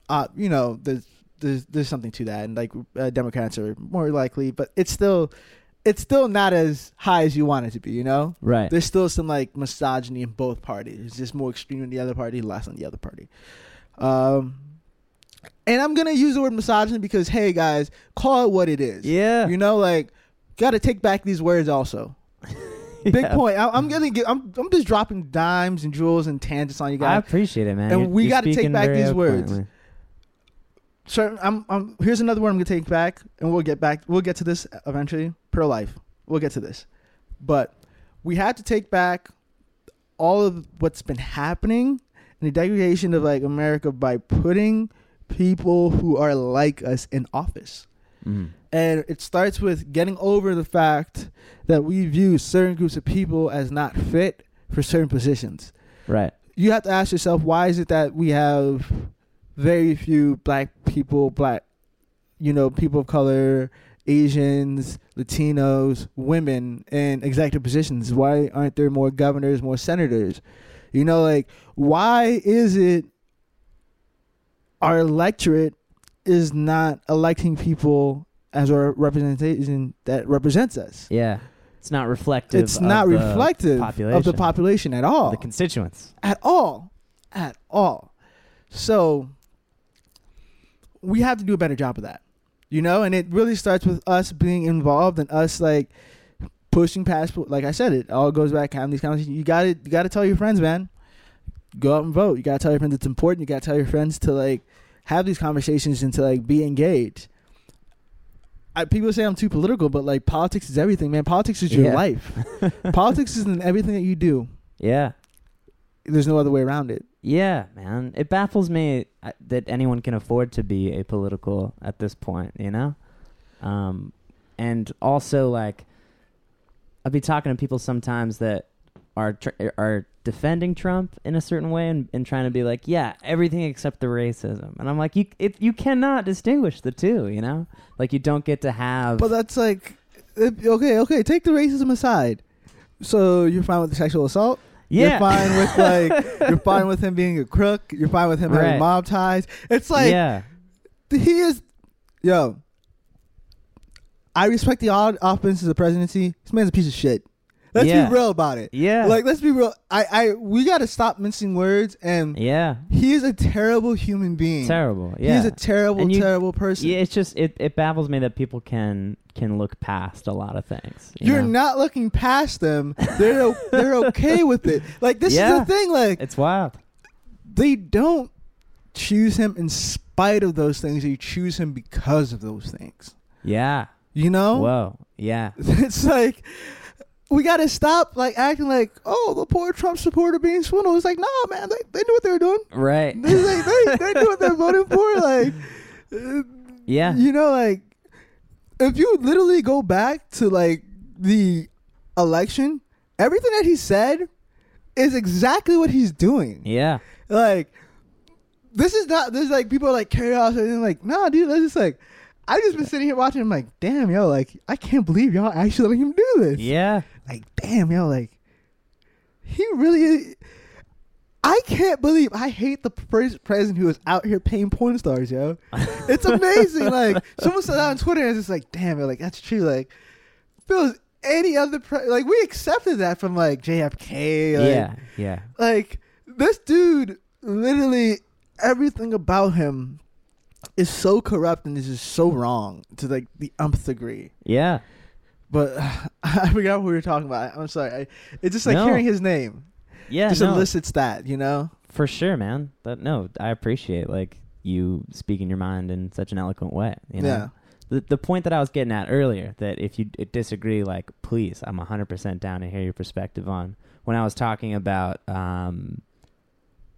Uh, you know, there's there's there's something to that, and like uh, Democrats are more likely, but it's still it's still not as high as you want it to be. You know, Right. there's still some like misogyny in both parties. It's just more extreme in the other party, less on the other party. Um, and I'm gonna use the word misogyny because hey guys, call it what it is. Yeah. You know, like got to take back these words also. Big Yeah. point. I, I'm gonna get. I'm. I'm just dropping dimes and jewels and tangents on you guys. I appreciate it, man. And You're- we you're gotta take back these words. Certain. I'm. I'm. Here's another word I'm gonna take back, and we'll get back. We'll get to this eventually. Pro life. We'll get to this, but we have to take back all of what's been happening and the degradation of like America by putting people who are like us in office. Mhm. And it starts with getting over the fact that we view certain groups of people as not fit for certain positions. Right. You have to ask yourself, why is it that we have very few black people, black, you know, people of color, Asians, Latinos, women in executive positions? Why aren't there more governors, more senators? You know, like, why is it our electorate is not electing people as our representation that represents us? Yeah. It's not reflective. It's of not the reflective of the population at all. The constituents. at all. at all. So we have to do a better job of that, you know. And it really starts with us being involved and us like pushing past. Like I said, it all goes back to having these conversations. You got to you got to tell your friends, man. Go out and vote. You got to tell your friends it's important. You got to tell your friends to like have these conversations and to like be engaged. I, people say I'm too political, but like politics is everything, man. Politics is your Yeah. life. politics is in everything that you do. Yeah. There's no other way around it. Yeah, man. It baffles me uh, that anyone can afford to be apolitical at this point, you know? Um, and also, like, I'll be talking to people sometimes that are tr- are defending Trump in a certain way and, and trying to be like, yeah, everything except the racism. And I'm like, you it, you cannot distinguish the two, you know? Like, you don't get to have. But that's like, okay, okay. Take the racism aside. So you're fine with the sexual assault. Yeah. You're fine with like, you're fine with him being a crook. You're fine with him Right. having mob ties. It's like yeah. he is. Yo, I respect the odd offense of the presidency. This man's a piece of shit. Let's Yeah. be real about it. Yeah. Like, let's be real. I, I, we got to stop mincing words. And yeah. he is a terrible human being. Terrible. Yeah. He's a terrible, you- terrible person. Yeah, it's just it, it baffles me that people can can look past a lot of things. you You're know? not looking past them. They're they're okay with it. Like this Yeah. is the thing. Like It's wild. they don't choose him in spite of those things. They choose him because of those things. Yeah. You know? Whoa. Yeah. It's like we got to stop like acting like oh the poor Trump supporter being swindled. It's like nah, man. They they knew what they were doing. Right. They like, they, they knew what they're voting for. Like uh, Yeah. you know like if you literally go back to like the election everything that he said is exactly what he's doing Yeah. like this is not this is like people are like chaos and like nah dude that's just like i just been sitting here watching I'm like damn yo like i can't believe y'all actually letting him do this Yeah. Like damn yo like he really I can't believe I hate the pres- president who is out here paying porn stars, yo. It's amazing. like someone said that on Twitter, and it's just like, damn, yo, like that's true. Like, feels any other pre- like we accepted that from like JFK. Like, yeah. Yeah. like this dude, literally everything about him is so corrupt and this is just so wrong to like the umpth degree. Yeah. But I forgot what we were talking about. I'm sorry. I, it's just like No. hearing his name Yeah. just no, elicits that, you know. for sure, man. But no, I appreciate like you speaking your mind in such an eloquent way. You know. Yeah. The, the point that I was getting at earlier that if you d- disagree, like, please, I'm 100% down to hear your perspective on. When I was talking about um,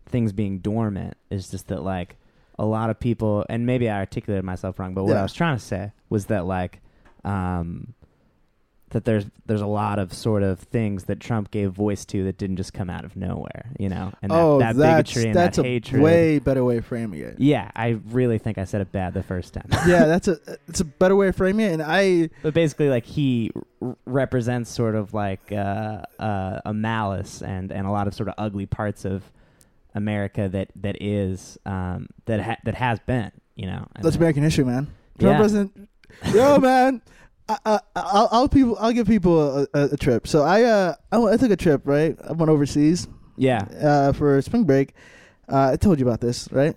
things being dormant, is just that, like, a lot of people, and maybe I articulated myself wrong, but what Yeah. I was trying to say was that, like, um, that there's there's a lot of sort of things that Trump gave voice to that didn't just come out of nowhere, you know, and that, oh, that that's bigotry and that's that a hatred. way better way of framing it. Yeah, I really think I said it bad the first time. yeah, that's a it's a better way of framing it. And I But basically, like he r- represents sort of like uh, uh, a malice and, and a lot of sort of ugly parts of America that that is um, that ha- that has been, you know. that's that- American history, man. Trump Yeah. doesn't. Yo, man. I, I, I'll, I'll people. I'll give people a, a, a trip. So I, uh, I, went- I took a trip. Right, I went overseas. Yeah, Uh, for spring break. Uh, I told you about this, right?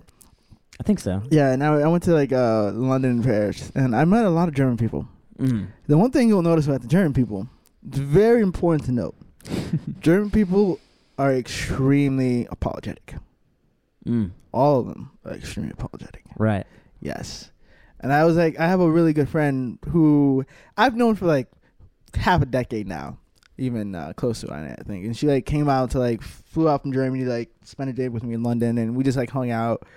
I think so. Yeah, and I, I went to like uh, London and Paris, and I met a lot of German people. Mm. The one thing you'll notice about the German people, it's very important to note. German people are extremely apologetic. Mm. All of them are extremely apologetic. Right. Yes. And I was like, I have a really good friend who I've known for like half a decade now, even uh, close to it, I think. And she like came out to like flew out from Germany, like spent a day with me in London, and we just like hung out,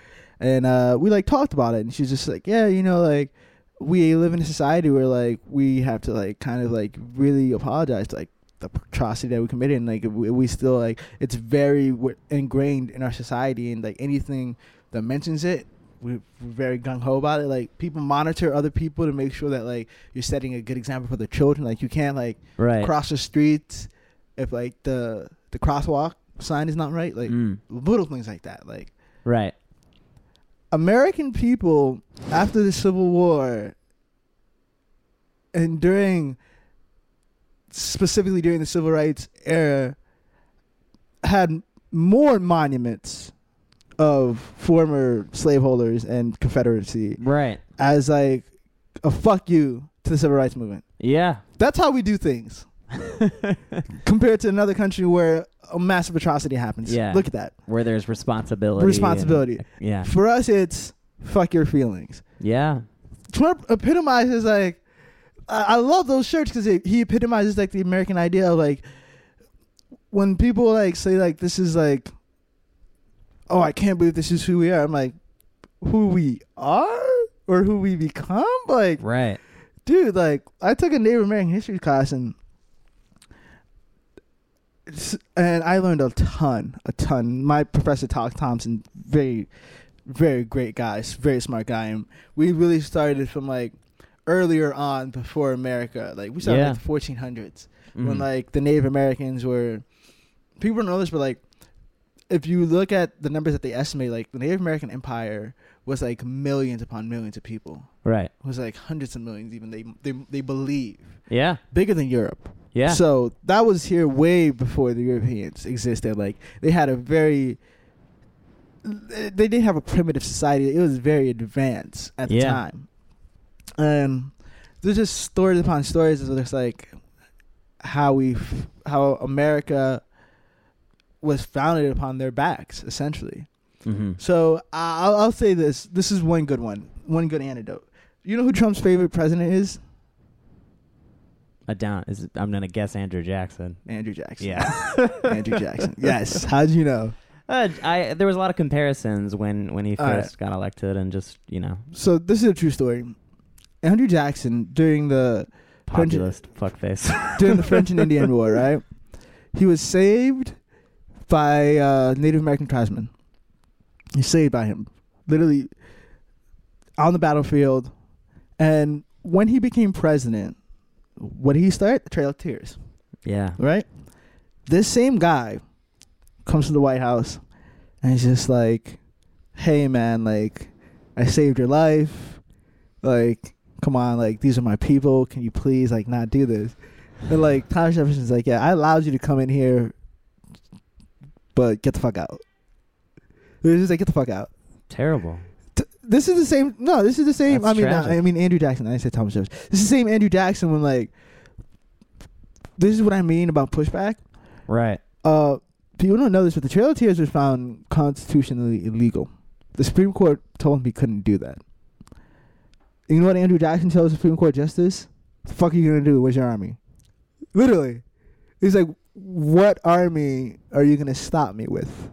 and uh, we like talked about it. And she's just like, yeah, you know, like we live in a society where like we have to like kind of like really apologize to like the atrocity that we committed, and like we, still like it's very ingrained in our society, and like anything that mentions it we're very gung ho about it. Like people monitor other people to make sure that like you're setting a good example for the children. Like you can't like Right. cross the streets if like the the crosswalk sign is not right. Like Mm. little things like that. Like Right. American people after the Civil War and during specifically during the civil rights era had more monuments of former slaveholders and Confederacy Right. as like a fuck you to the civil rights movement. Yeah. That's how we do things compared to another country where a massive atrocity happens. Yeah. Look at that. Where there's responsibility. and- Responsibility. yeah. For us, it's fuck your feelings. Yeah. Trump epitomizes like I, I love those shirts because he epitomizes like the American idea of like when people like say like this is like oh I can't believe this is who we are. I'm like who we are or who we become. Like Right. dude, like I took a Native American history class and and I learned a ton, a ton. My professor Todd Thompson, very, very great guy, very smart guy, and we really started from like earlier on before America. Like we started Yeah. like the 1400s when Mhm. like the Native Americans were. People don't know this, but like if you look at the numbers that they estimate, like the Native American Empire was like millions upon millions of people. Right. It was like hundreds of millions. Even they they they believe Yeah. bigger than Europe. Yeah. So that was here way before the Europeans existed. Like they had a very, they didn't have a primitive society. It was very advanced at the Yeah. time. And there's just stories upon stories of just like how we, how America was founded upon their backs, essentially. hmm So I- I'll, I'll say this: this is one good one, one good antidote. You know who Trump's favorite president is? I don't. Is it, I'm gonna guess Andrew Jackson. Andrew Jackson. Yeah. Andrew Jackson. Yes. How'd you know? Uh, I there was a lot of comparisons when when he All right. first got elected, and just you know, So this is a true story. Andrew Jackson during the French- populist fuckface. during the French and Indian War, right? He was saved by uh, Native American tribesmen. He's saved by him, literally on the battlefield. And when he became president, what did he start? The Trail of Tears, yeah. right? This same guy comes to the White House and he's just like, "Hey, man, like, I saved your life. Like, come on, like, these are my people. Can you please, like, not do this?" And like Thomas Jefferson's like, "Yeah, I allowed you to come in here, but get the fuck out." It was just like, "Get the fuck out." Terrible. T- this is the same. No, this is the same. That's I mean, not- I mean Andrew Jackson. I said Thomas Jefferson. This is the same Andrew Jackson when like. This is what I mean about pushback. Right. Uh, people don't know this, but the Trail of Tears was found constitutionally illegal. The Supreme Court told him he couldn't do that. You know what Andrew Jackson tells the Supreme Court justice? The fuck are you gonna do? Where's your army? Literally, he's like, "What army are you gonna stop me with?"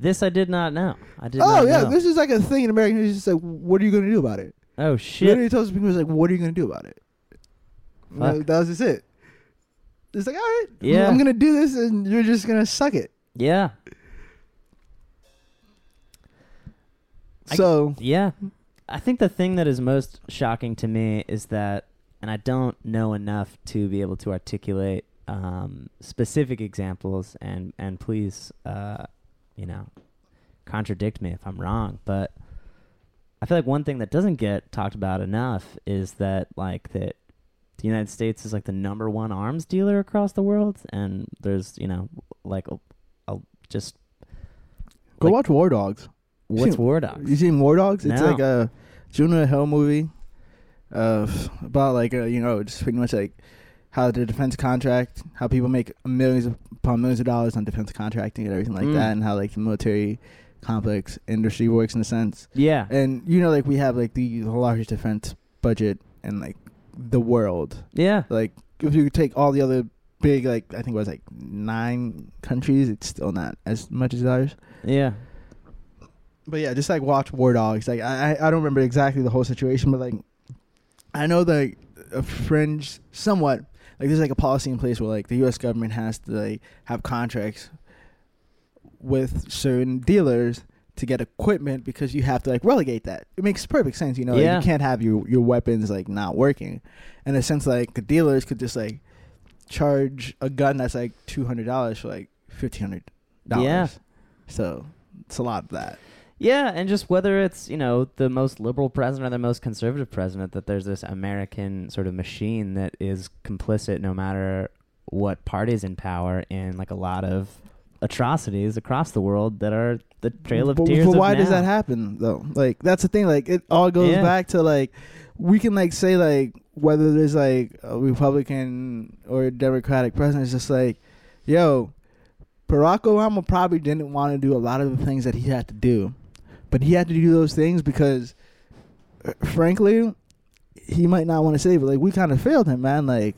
This I did not know. I did oh yeah, know. this is like a thing in America. He's just like, "What are you gonna do about it?" oh shit. Literally tells people, "Like, what are you gonna do about it?" Fuck. That, that was just it. It's like, all right, Yeah. I'm gonna do this, and you're just gonna suck it. Yeah. I- So Yeah. I think the thing that is most shocking to me is that, and I don't know enough to be able to articulate um, specific examples, and, and please, uh, you know, contradict me if I'm wrong, but I feel like one thing that doesn't get talked about enough is that, like, that the United States is like the number one arms dealer across the world, and there's, you know, like, a, a, just Go Like- watch War Dogs. what's seen- War Dogs? You seen War Dogs? It's No. like a Jonah Hill movie, uh, about like uh, you know just pretty much like how the defense contract, how people make millions upon millions of dollars on defense contracting and everything like Mm. that, and how like the military complex industry works in a sense. Yeah. And you know, like we have like the largest defense budget in like the world. Yeah. Like if you take all the other big like I think it was like nine countries, it's still not as much as ours. Yeah. But yeah, just like watch War Dogs. Like I, I don't remember exactly the whole situation, but like I know that a fringe somewhat like there's like a policy in place where like the U.S. government has to like have contracts with certain dealers to get equipment because you have to like relegate that. It makes perfect sense, you know. like, Yeah. you can't have your your weapons like not working, in a sense like the dealers could just like charge a gun that's like two hundred dollars for like fifteen hundred dollars. Yeah. So it's a lot of that. Yeah, and just whether it's, you know, the most liberal president or the most conservative president, that there's this American sort of machine that is complicit no matter what party's in power in like a lot of atrocities across the world that are the Trail of but, Tears. But why does that happen though? Like that's the thing. Like it all goes Yeah. back to like we can like say like whether there's like a Republican or a Democratic president. It's just like, yo, Barack Obama probably didn't want to do a lot of the things that he had to do, but he had to do those things because, frankly, he might not want to say, but like we kind of failed him, man. Like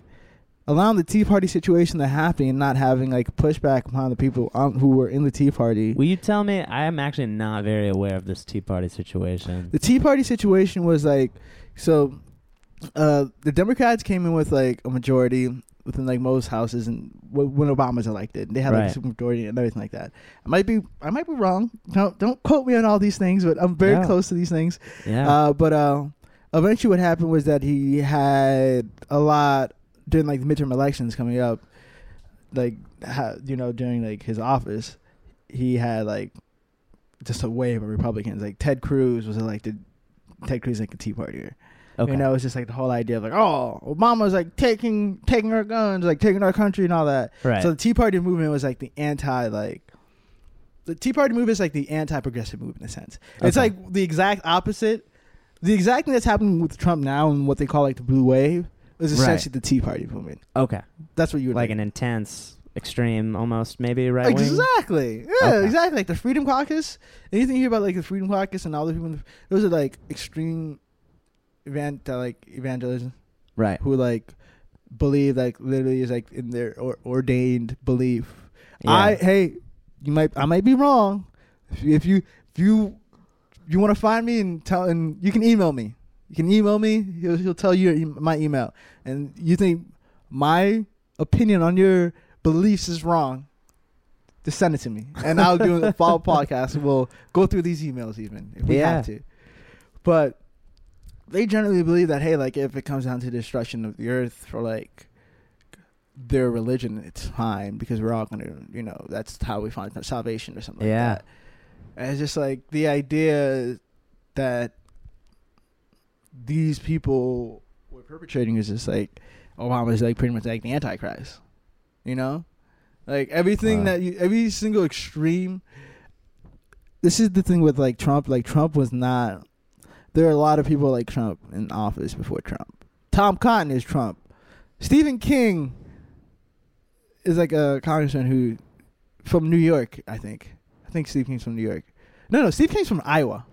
allowing the Tea Party situation to happen and not having like pushback upon the people um, who were in the Tea Party. Will you tell me? I am actually not very aware of this Tea Party situation. The Tea Party situation was like so uh the Democrats came in with like a majority within like most houses and w- when Obama's elected they had like Right. a super majority and everything like that. I might be I might be wrong. Don't don't quote me on all these things, but I'm very No. close to these things. Yeah. Uh but uh eventually what happened was that he had a lot during like the midterm elections coming up like ha- you know during like his office he had like just a wave of Republicans like Ted Cruz was elected Ted Cruz is like a Tea Partier okay. you know it's just like the whole idea of like oh Obama's like taking taking our guns like taking our country and all that right. so the Tea Party movement was like the anti like the Tea Party movement is like the anti progressive movement in a sense. It's like the exact opposite. The exact thing that's happening with Trump now and what they call like the blue wave is Right. essentially the Tea Party movement. okay. That's what you would Like think. an intense, extreme, almost maybe right wing. Exactly. Yeah, Okay. exactly. Like the Freedom Caucus. Anything you hear about like the Freedom Caucus and all the people, in the, those are like extreme event uh, like evangelism Right. who like believe like literally is like in their or, ordained belief. Yeah. I hey, you might I might be wrong. If you if you if you, want to find me and tell and you can email me. You can email me. He'll, he'll tell you my email. And you think my opinion on your beliefs is wrong? Just send it to me, and I'll do a follow podcast. And we'll go through these emails even if we have to. But they generally believe that hey, like if it comes down to destruction of the earth for like their religion, it's fine because we're all gonna, you know, that's how we find salvation or something Yeah. like that. And it's just like the idea that these people were perpetrating is just like Obama's like pretty much like the Antichrist, you know, like everything Wow. that you, every single extreme. This is the thing with like Trump. Like Trump was not. There are a lot of people like Trump in office before Trump. Tom Cotton is Trump. Stephen King is like a congressman who from New York, I think. I think Stephen King's from New York. No, no, Steve King's from Iowa.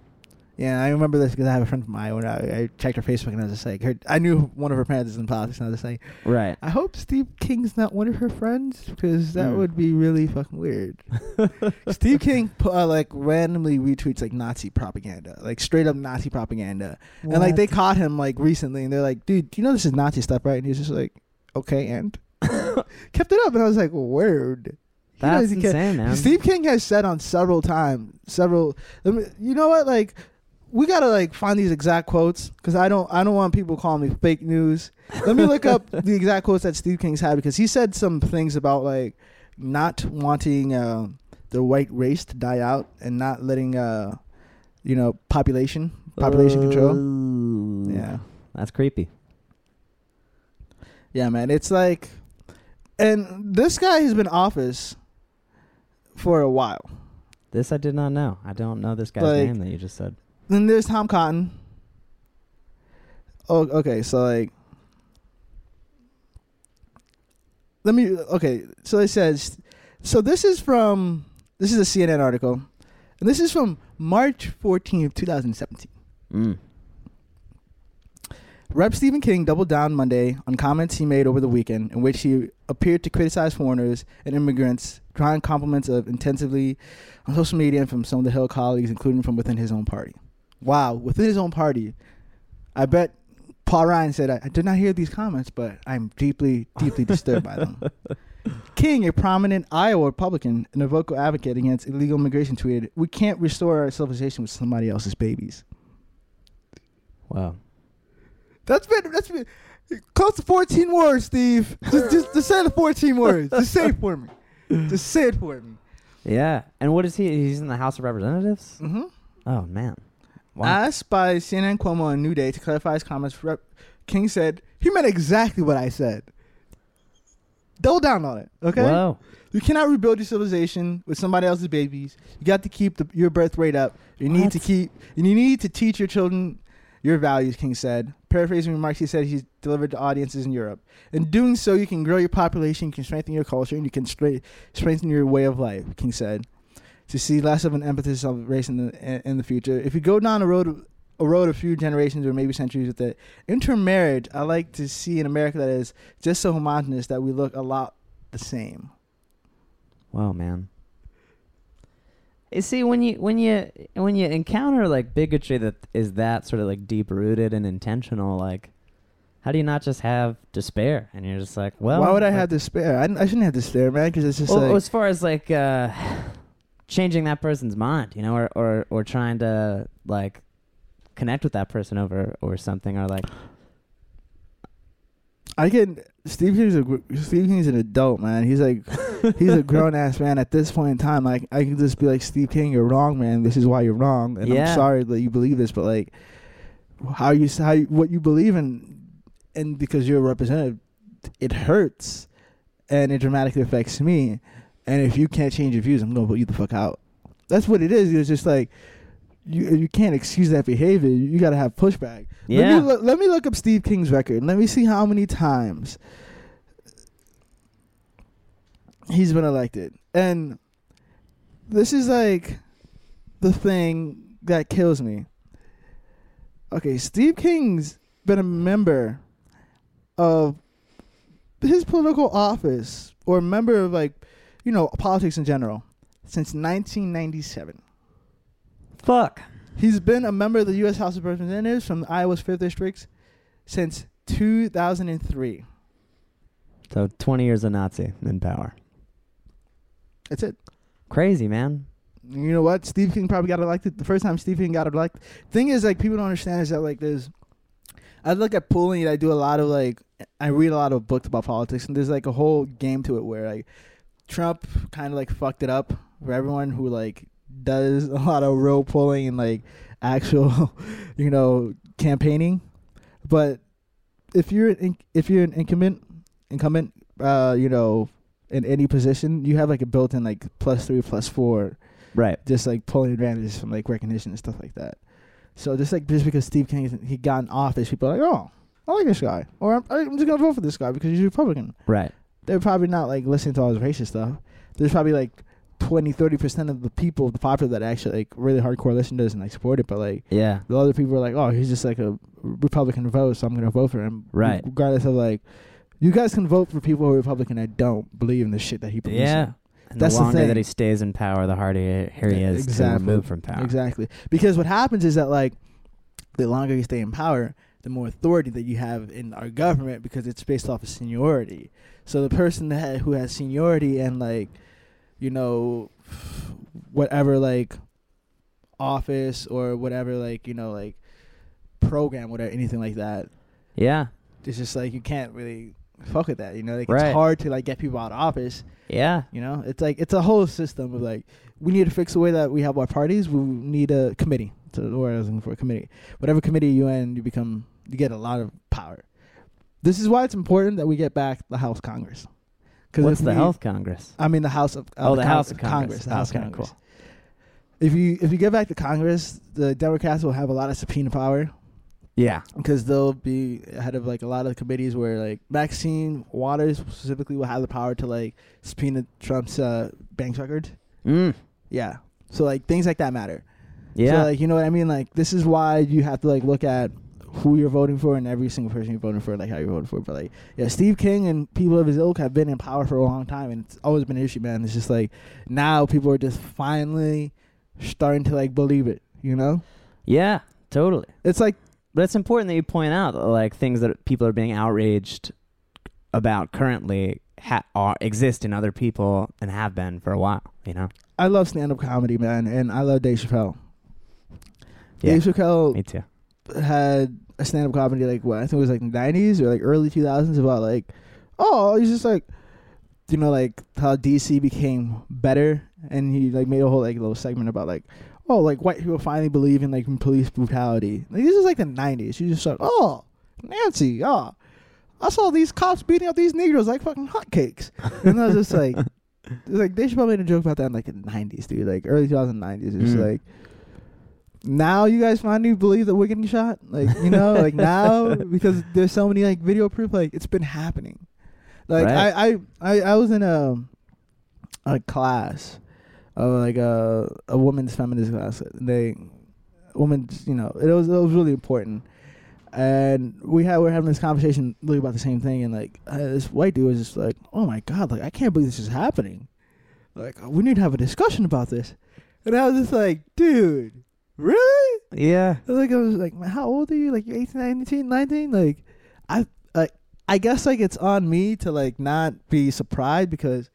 Yeah, I remember this because I have a friend from Iowa. I, I checked her Facebook and I was just like, her, I knew one of her parents is in politics, and I was just like, Right. I hope Steve King's not one of her friends because that Hmm. would be really fucking weird. Steve King uh, like randomly retweets like Nazi propaganda, like straight up Nazi propaganda, and like they caught him like recently, and they're like, "Dude, you know this is Nazi stuff, right?" And he's just like, "Okay," and kept it up, and I was like, "Word." That's knows he can- insane, man. Steve King has said on several times, several. You know what? Like, we gotta like find these exact quotes because I don't, I don't want people calling me fake news. Let me look up the exact quotes that Steve King's had because he said some things about like not wanting uh, the white race to die out and not letting, uh, you know, population population control. Yeah, That's creepy. yeah, man. It's like, and this guy has been office for a while. This I did not know. I don't know this guy's Like- name that you just said. Then there's Tom Cotton. Oh, okay. So like, let me. Okay, so it says. So this is from. This is a CNN article, and this is from March 14th, 2017. Mm. Rep. Stephen King doubled down Monday on comments he made over the weekend in which he appeared to criticize foreigners and immigrants, drawing compliments of intensively on social media and from some of the Hill colleagues, including from within his own party. Wow, within his own party. I bet Paul Ryan said, I, I did not hear these comments, but I'm deeply, deeply disturbed by them. King, a prominent Iowa Republican and a vocal advocate against illegal immigration, tweeted, We can't restore our civilization with somebody else's babies. Wow. That's been that's been close to 14 words, Steve. Just, just, just say the 14 words. Just say it for me. Just say it for me. Yeah. And what is he? He's in the House of Representatives? Mm-hmm. Oh, man. Wow. Asked by CNN Cuomo on New Day to clarify his comments, Rep. King said he meant exactly what I said. double down on it. Okay. Whoa. You cannot rebuild your civilization with somebody else's babies. You got to keep the, your birth rate up. You need to keep. And you need to teach your children your values. King said. Paraphrasing remarks he said he's delivered to audiences in Europe. In doing so, you can grow your population, you can strengthen your culture, and you can strengthen your way of life. King said. To see less of an emphasis of race in the in the future. If you go down a road a road a few generations or maybe centuries with it, intermarriage, I like to see an America that is just so homogenous that we look a lot the same. Wow, man. You see, when you when you when you encounter like bigotry that is that sort of like deep rooted and intentional, like how do you not just have despair? And you're just like, well, Why would I like- have despair? I, I shouldn't have despair, man, because it's just well, like as far as like uh, changing that person's mind, you know, or or or trying to like connect with that person over or something, or like I can. Steve King's a Steve King's an adult, man. He's like he's a grown ass man. At this point in time, like I can just be like, Steve King, you're wrong, man. This is why you're wrong, and Yeah. I'm sorry that you believe this, but like how you how you, what you believe in, and because you're a representative, it hurts, and it dramatically affects me. And if you can't change your views, I'm gonna vote you the fuck out. That's what it is. It's just like you you can't excuse that behavior. You got to have pushback. Let yeah, me, look, let me look up Steve King's record. Let me see how many times he's been elected. And this is like the thing that kills me. Okay, Steve King's been a member of his political office or a member of like, you know, politics in general since 1997. fuck. He's been a member of the U.S. House of Representatives from Iowa's 5th District since 2003. So twenty years of Nazi in power. That's it. Crazy man. You know what? Steve King probably got elected. The first time Steve King got elected. Thing is, like, people don't understand is that, like, there's. I look at polling and I do a lot of, like, I read a lot of books about politics, and there's, like, a whole game to it where, like, Trump kind of, like, fucked it up for everyone who, like, does a lot of real pulling and, like, actual, you know, campaigning. But if you're an, if you're an incumbent, incumbent, uh, you know, in any position, you have, like, a built in, like, plus three, plus four Right. just like pulling advantage from like recognition and stuff like that. So just like just because Steve King he got in office, people are like, oh, I like this guy, or I'm, I'm just gonna vote for this guy because he's Republican. Right. They're probably not like listening to all his racist stuff. There's probably like 20, 30 percent of the people, the popular that actually like really hardcore listen to this and like support it. But like Yeah. the other people are like, oh, he's just like a Republican vote, so I'm gonna vote for him. Right. Regardless of like, you guys can vote for people who are Republican that don't believe in the shit that he believes in. Yeah. And That's the the longer thing. that he stays in power, the harder he, here he is exactly. to remove from power. Exactly. Because what happens is that like the longer you stay in power, the more authority that you have in our government because it's based off of seniority. So the person that who has seniority and like you know whatever like office or whatever like you know like program whatever anything like that Yeah. it's just like you can't really fuck with that you know like Right. it's hard to like get people out of office Yeah. you know, it's like it's a whole system of like we need to fix the way that we have our parties. We need a committee. So the word I was looking for a committee. Whatever committee you in, you become you get a lot of power. This is why it's important that we get back the House Congress. What's the we- Health Congress? I mean the House of uh, Oh, the Con- House of Congress. The House of Okay, Congress. cool. If you if you get back to Congress, the Democrats will have a lot of subpoena power Yeah. because they'll be ahead of like a lot of committees where like Maxine Waters specifically will have the power to like subpoena Trump's uh, bank records. Mm. Yeah. So like things like that matter. Yeah. So like you know what I mean? Like this is why you have to like look at who you're voting for and every single person you're voting for, like how you're voting for. But like yeah, Steve King and people of his ilk have been in power for a long time and it's always been an issue, man. It's just like now people are just finally starting to like believe it, you know? yeah. Totally. It's like But it's important that you point out like things that people are being outraged about currently ha- are, exist in other people and have been for a while. You know. I love stand up comedy, man, and I love Dave Chappelle. Yeah. Dave Chappelle Me too. had a stand up comedy like what I think it was like the nineties or like early two thousands about like oh he's just like you know like how DC became better and he like made a whole like little segment about like oh like white people finally believe in like police brutality like this is like the nineties you just like oh Nancy oh I saw these cops beating up these Negroes like fucking hotcakes. And I was just like, it's like they should probably made a joke about that in like the '90s, dude, like early 2090s. It's Mm. like now you guys finally believe that we're getting shot, like you know, like now because there's so many like video proof, like it's been happening. Like Right. I, I, I, I was in a a class, of like a a woman's feminist class. They women's, you know, it was it was really important. And we had we are having this conversation really about the same thing, and like uh, this white dude was just like, "Oh my god, like I can't believe this is happening. Like we need to have a discussion about this." And I was just like, "Dude, really?" Yeah. I was like, I was like, how old are you? Like you're 18, 19, 19? Like, I, I, I guess like it's on me to like not be surprised because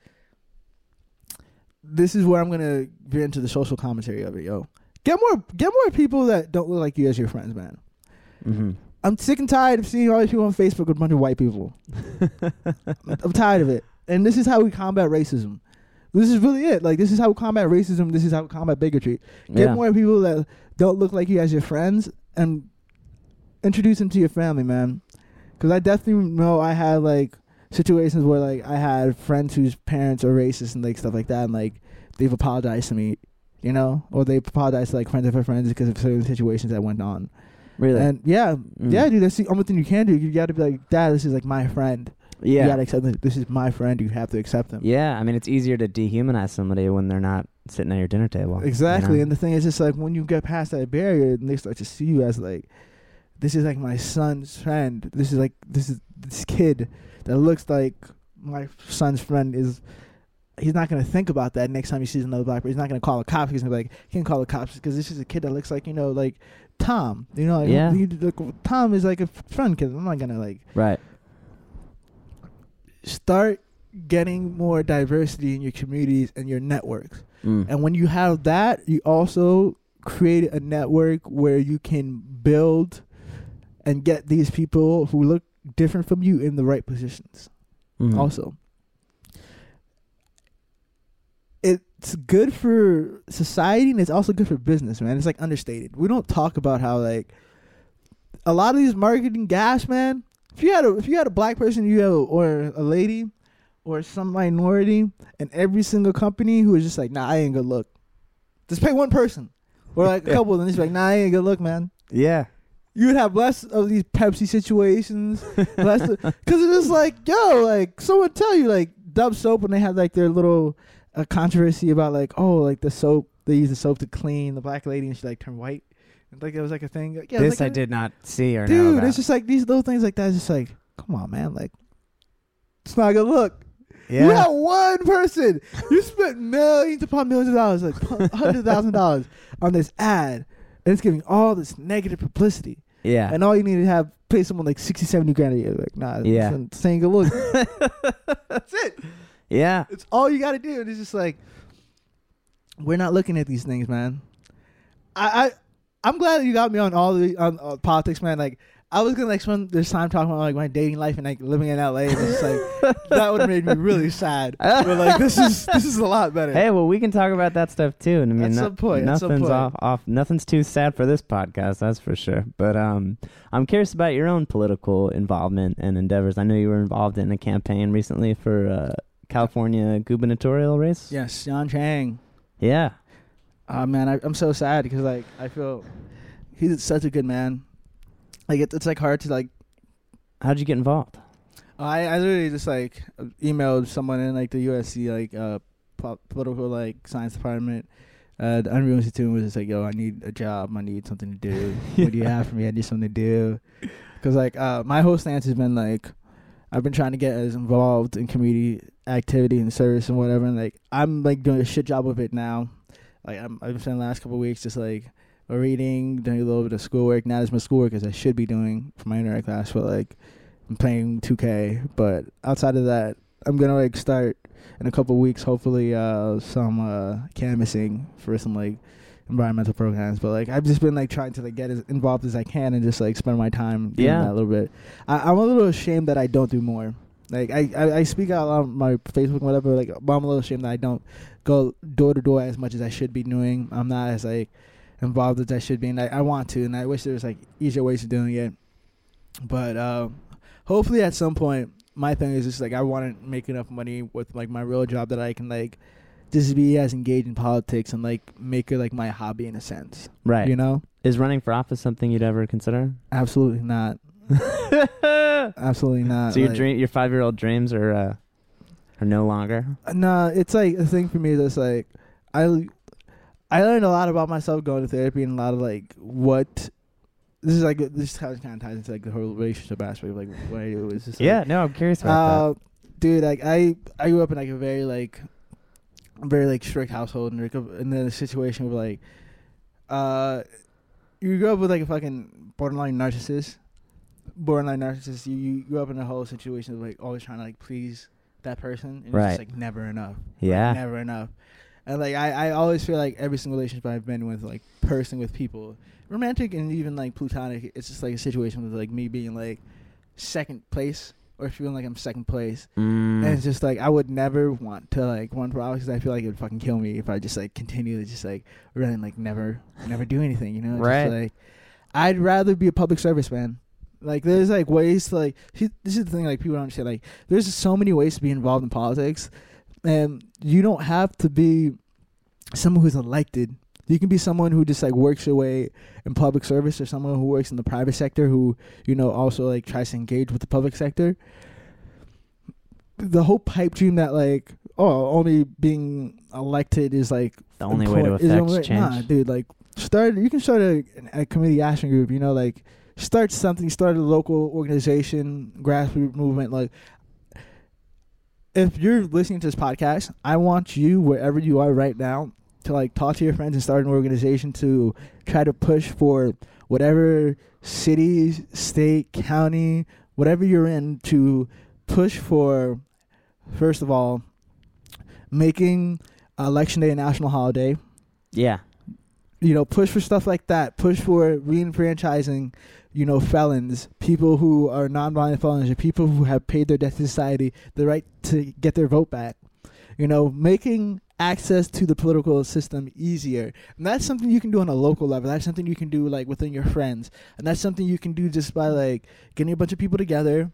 this is where I'm gonna get into the social commentary of it, yo. Get more, get more people that don't look like you as your friends, man. Mm-hmm. I'm sick and tired of seeing all these people on Facebook with a bunch of white people. I'm tired of it. And this is how we combat racism. This is really it. Like this is how we combat racism. This is how we combat bigotry. Get yeah. more people that don't look like you as your friends and introduce them to your family, man. Because I definitely know I had like situations where like I had friends whose parents are racist and like stuff like that, and like they've apologized to me, you know, or they apologized to like friends of her friends because of certain situations that went on. Really. And yeah, Mm. yeah, dude, that's the only thing you can do. You got to be like, Dad, this is like my friend. You yeah. got to accept this. This is my friend. You have to accept them. Yeah. I mean, it's easier to dehumanize somebody when they're not sitting at your dinner table. you Exactly. know? And the thing is, it's like when you get past that barrier and they start to see you as like, this is like my son's friend. This is like this is this kid that looks like my son's friend is. He's not gonna think about that next time he sees another black person. He's not gonna call the cops. He's gonna be like, he can call the cops because this is a kid that looks like you know like Tom. You know, like, Yeah. he- like, Tom is like a friend kid. I'm not gonna like right. Start getting more diversity in your communities and your networks. Mm. And when you have that, you also create a network where you can build and get these people who look different from you in the right positions. Mhm. Also, it's good for society and it's also good for business, man. It's like understated. We don't talk about how like a lot of these marketing gas, man. If you had a if you had a black person, you have a, or a lady or some minority, and every single company who is just like, nah, I ain't good look. Just pay one person or like a couple, and just like, nah, I ain't good look, man. Yeah. You would have less of these Pepsi situations, less because it's just like, yo, like someone tell you like Dove soap when they had like their little uh, controversy about like, oh, like the soap they use the soap to clean the black lady and she like turned white. Like it was like a thing. Like, yeah, this like I did not see or know dude. It's just like these little things like that. It's just like, come on, man. Like, it's not a good look. You yeah. got one person. You spent millions upon millions of dollars, like hundred thousand dollars, on this ad, and it's giving all this negative publicity. yeah. And all you need to have pay someone like 60, 70 grand a year. Like, nah, Yeah. yeah. saying good look. That's it. yeah. It's all you got to do. And it's just like, we're not looking at these things, man. I, I I'm glad that you got me on all the on uh, politics, man. Like, I was gonna like spend this time talking about like my dating life and like living in LA. And it's like that would have made me really sad. But like, this is this is a lot better. Hey, well, we can talk about that stuff too. And I mean, At no- some point, nothing's point. off, off. Nothing's too sad for this podcast, that's for sure. But um, I'm curious about your own political involvement and endeavors. I know you were involved in a campaign recently for uh, California gubernatorial race. Yes, John Chiang. Yeah. Oh man, I, I'm so sad because like I feel he's such a good man. Like it, it's like hard to like. How'd you get involved? I I literally just like emailed someone in like the USC like uh po- political like science department. Uh, the Unruh Institute was just like, yo, I need a job. I need something to do. What do you have for me? I need something to do. Because like uh, my whole stance has been like, I've been trying to get as involved in community activity and service and whatever. And like I'm like doing a shit job of it now. Like I'm I've been spending the last couple of weeks just like reading, doing a little bit of schoolwork. Not as much schoolwork as I should be doing for my internet class, but like I'm playing 2K. But outside of that, I'm gonna like start in a couple of weeks, hopefully, uh, some uh, canvassing for some like environmental programs. But like I've just been like trying to like get as involved as I can and just like spend my time doing Yeah. that a little bit. I, I'm a little ashamed that I don't do more. Like I, I, I speak out on my Facebook and whatever. Like, but I'm a little ashamed that I don't go door to door as much as I should be doing. I'm not as like involved as I should be, and I, I want to, and I wish there was like easier ways of doing it. But uh, hopefully at some point my thing is just like I want to make enough money with like my real job that I can like just be as engaged in politics and like make it like my hobby in a sense. Right. You know? Is running for office something you'd ever consider? Absolutely not. so Absolutely not. So your Like- dream, your five year old dreams are uh, are no longer. No, it's like the thing for me that's like I I learned a lot about myself going to therapy and a lot of like what this is like this kind of ties into like the whole relationship aspect of like what I do. Just like, Yeah. No, I'm curious about uh, dude, like I I grew up in like a very like very like strict household and like and then a situation where like uh you grew up with like a fucking borderline narcissist. Borderline narcissist. You, you grew up in a whole situation of like always trying to like please that person and Right. it's just like never enough. that. Like, Yeah. never enough. And like I, I always feel like every single relationship I've been with, like person with people, romantic and even like platonic, it's just like a situation with like me being like second place or feeling like I'm second place. Mm. And it's just like I would never want to like run for office 'cause I feel like it would fucking kill me if I just like continue to just like run and like never never do anything. You know, Just, Right. like I'd rather be a public service man. Like there's like ways to like see, this is the thing like people don't understand like there's so many ways to be involved in politics, and you don't have to be someone who's elected. You can be someone who just like works your way in public service, or someone who works in the private sector who you know also like tries to engage with the public sector the whole pipe dream that like oh only being elected is like the only way to affect change. Nah, dude, like start. You can start a, a community action group. You know, like start something. Start a local organization, grassroots movement. Like if you're listening to this podcast, I want you wherever you are right now to like talk to your friends and start an organization to try to push for whatever city, state, county, whatever you're in to push for first of all making election day a national holiday Yeah. you know push for stuff like that push for reenfranchising you know felons people who are nonviolent felons people who have paid their debt to society the right to get their vote back. You know making access to the political system easier. And that's something you can do on a local level. That's something you can do like within your friends. And that's something you can do just by like getting a bunch of people together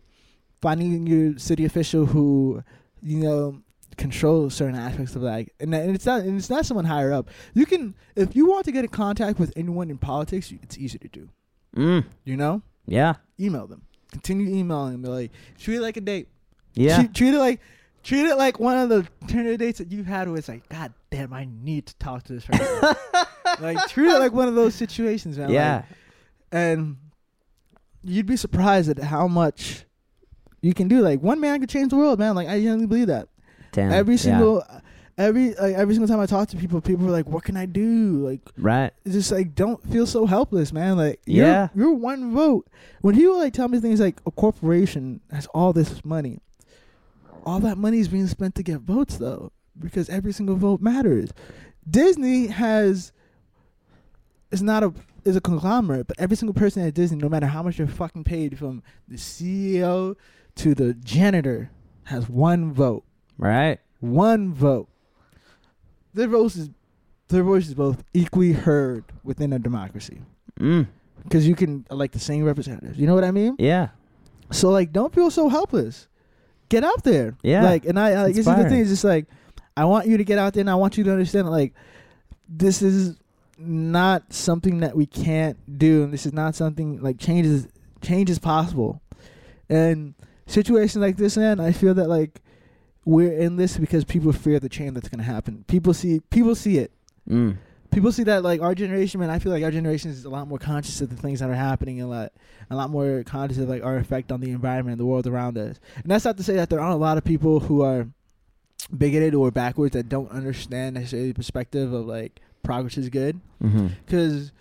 finding your city official who you know control certain aspects of that. And, and it's not and it's not someone higher up. You can if you want to get in contact with anyone in politics it's easy to do Mm. you know Yeah. email them continue emailing them Be like treat it like a date Yeah. treat, treat it like treat it like one of the Tinder dates that you've had where it's like god damn i need to talk to this person like treat it like one of those situations man Like, yeah. and you'd be surprised at how much you can do like one man could change the world man like i genuinely believe that Damn. every yeah. Every like every single time I talk to people, people are like, "What can I do?" Like, Right. it's just like don't feel so helpless, man. Like, you're, Yeah. you're one vote. When people like tell me things like a corporation has all this money, all that money is being spent to get votes though, because every single vote matters. Disney has is not a is a conglomerate, but every single person at Disney, no matter how much you're fucking paid, from the CEO to the janitor, has one vote Right. one vote. Their voice is their voice is both equally heard within a democracy Mm. because you can elect the same representatives. You know what I mean? Yeah. So like, don't feel so helpless. Get out there. Yeah. Like, and I, I guess the thing is just like, I want you to get out there, and I want you to understand like, this is not something that we can't do, and this is not something like change is change is possible. And situations like this, man, I feel that like we're in this because people fear the change that's gonna happen. People see people see it. Mm. People see that like our generation, man. I feel like our generation is a lot more conscious of the things that are happening, and a lot, a lot more conscious of like our effect on the environment and the world around us. And that's not to say that there aren't a lot of people who are bigoted or backwards that don't understand necessarily the perspective of like progress is good Mm-hmm. because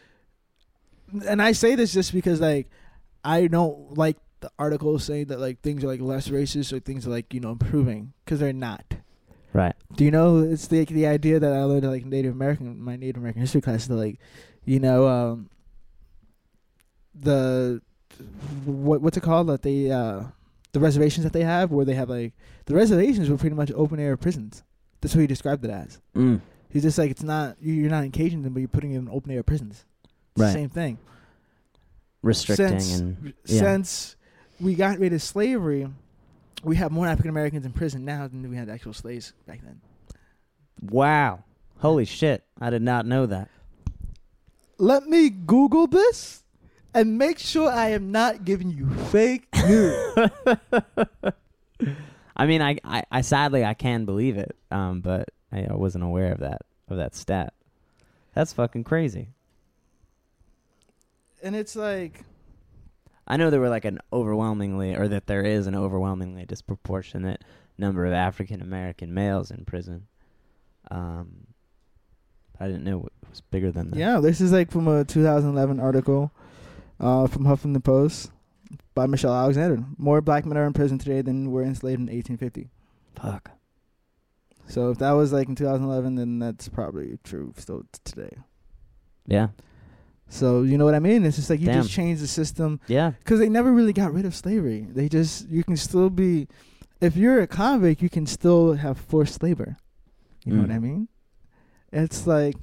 and i say this just because like i don't like the articles saying that like things are like less racist or things are like you know improving because they're not Right. do you know it's the the idea that i learned like native american my native american history class that like you know um the what what's it called that they uh the reservations that they have where they have like the reservations were pretty much open air prisons that's what he described it as Mm. He's just like it's not you- you're not encaging them, but you're putting them in open air prisons. It's the same thing. Restricting since and yeah. since we got rid of slavery, we have more African Americans in prison now than we had actual slaves back then. Wow. Holy shit. I did not know that. Let me Google this and make sure I am not giving you fake news. I mean, I, I, I sadly I can believe it, um, but I, I wasn't aware of that of that stat. That's fucking crazy. and it's like, I know there were like an overwhelmingly, or that there is an overwhelmingly disproportionate number of African American males in prison. Um, I didn't know it was bigger than that. yeah, this is like from a 2011 article uh, from Huffington Post by Michelle Alexander. More black men are in prison today than were enslaved in 1850. Fuck. So if that was like in 2011, then that's probably true still today. Yeah. So you know what I mean? It's just like you Damn. just change the system Yeah. because they never really got rid of slavery. They just you can still be, if you're a convict, you can still have forced labor. You know what Mm. I mean? It's like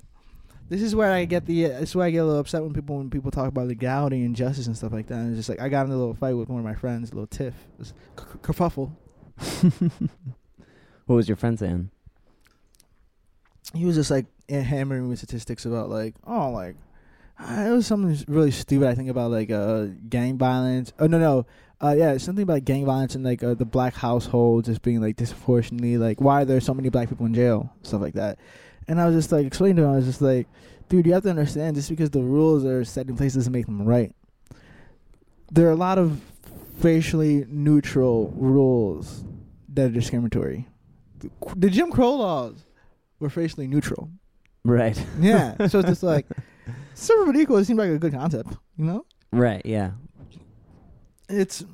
this is where I get the. This is why I get a little upset when people when people talk about legality and justice and stuff like that. And it's just like I got in a little fight with one of my friends, a little tiff, it was kerfuffle. what was your friend saying? he was just like hammering with statistics about like oh like uh, it was something really stupid I think about like uh gang violence oh no no uh yeah something about gang violence and like uh, the black household just being like disproportionately like why are there so many black people in jail stuff like that and I was just like explaining to him I was just like dude you have to understand just because the rules are set in place doesn't make them right there are a lot of facially neutral rules that are discriminatory the, the Jim Crow laws were facially neutral. Right. Yeah. so it's just like serve but equal. It seemed like a good concept. You know, right. Yeah. it's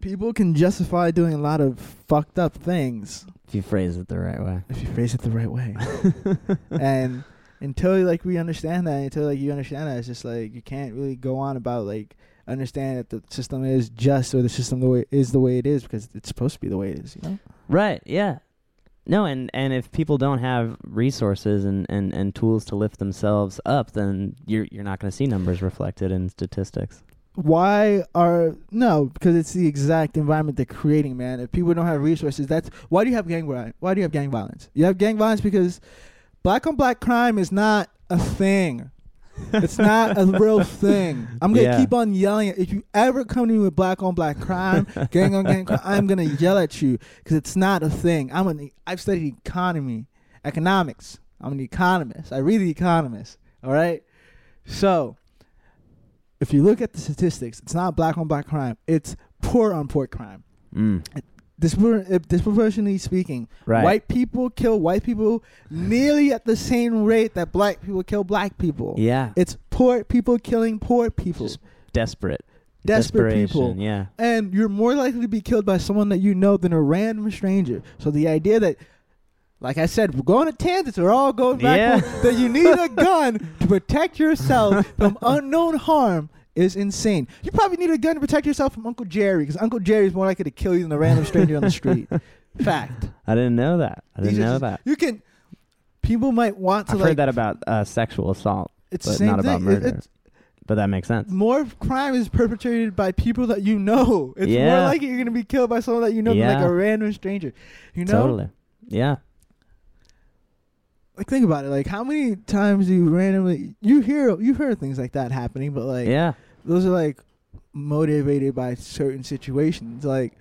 people can justify doing a lot of fucked up things If you phrase it the right way. if you phrase it the right way. and until like we understand that, until like you understand that, it's just like you can't really go on about like understand that the system is just or the system the way is the way it is because it's supposed to be the way it is. You know. Right. Yeah. No, and and if people don't have resources and, and, and tools to lift themselves up, then you're you're not going to see numbers reflected in statistics. why are no because it's the exact environment they're creating man. If people don't have resources that's why do you have gang why do you have gang violence? You have gang violence because black on black crime is not a thing it's not a real thing i'm gonna Yeah. keep on yelling if you ever come to me with black on black crime gang on gang crime i'm gonna yell at you because it's not a thing i'm an i've studied economy economics i'm an economist i read the economist all right so if you look at the statistics, it's not black on black crime. It's poor on poor crime. Mm. Uh, disproportionately speaking, Right. white people kill white people nearly at the same rate that black people kill black people. Yeah. It's poor people killing poor people. Just desperate. Desperate people. Yeah. and you're more likely to be killed by someone that you know than a random stranger. So the idea that, like I said, we're going to tangents. We're all going back Yeah. home, that you need a gun to protect yourself from unknown harm is insane. You probably need a gun to protect yourself from Uncle Jerry because Uncle Jerry is more likely to kill you than a random stranger on the street. Fact. I didn't know that. I didn't know just- that. You can. People might want to I've like. heard that about uh, sexual assault, it's but not about thing. It- murder. it's- but that makes sense. more crime is perpetrated by people that you know. It's more likely you're gonna be killed by someone that you know than like a random stranger. You know, Totally. Yeah. like think about it. Like how many times do you randomly you hear you heard things like that happening, but like yeah. Those are like motivated by certain situations. Like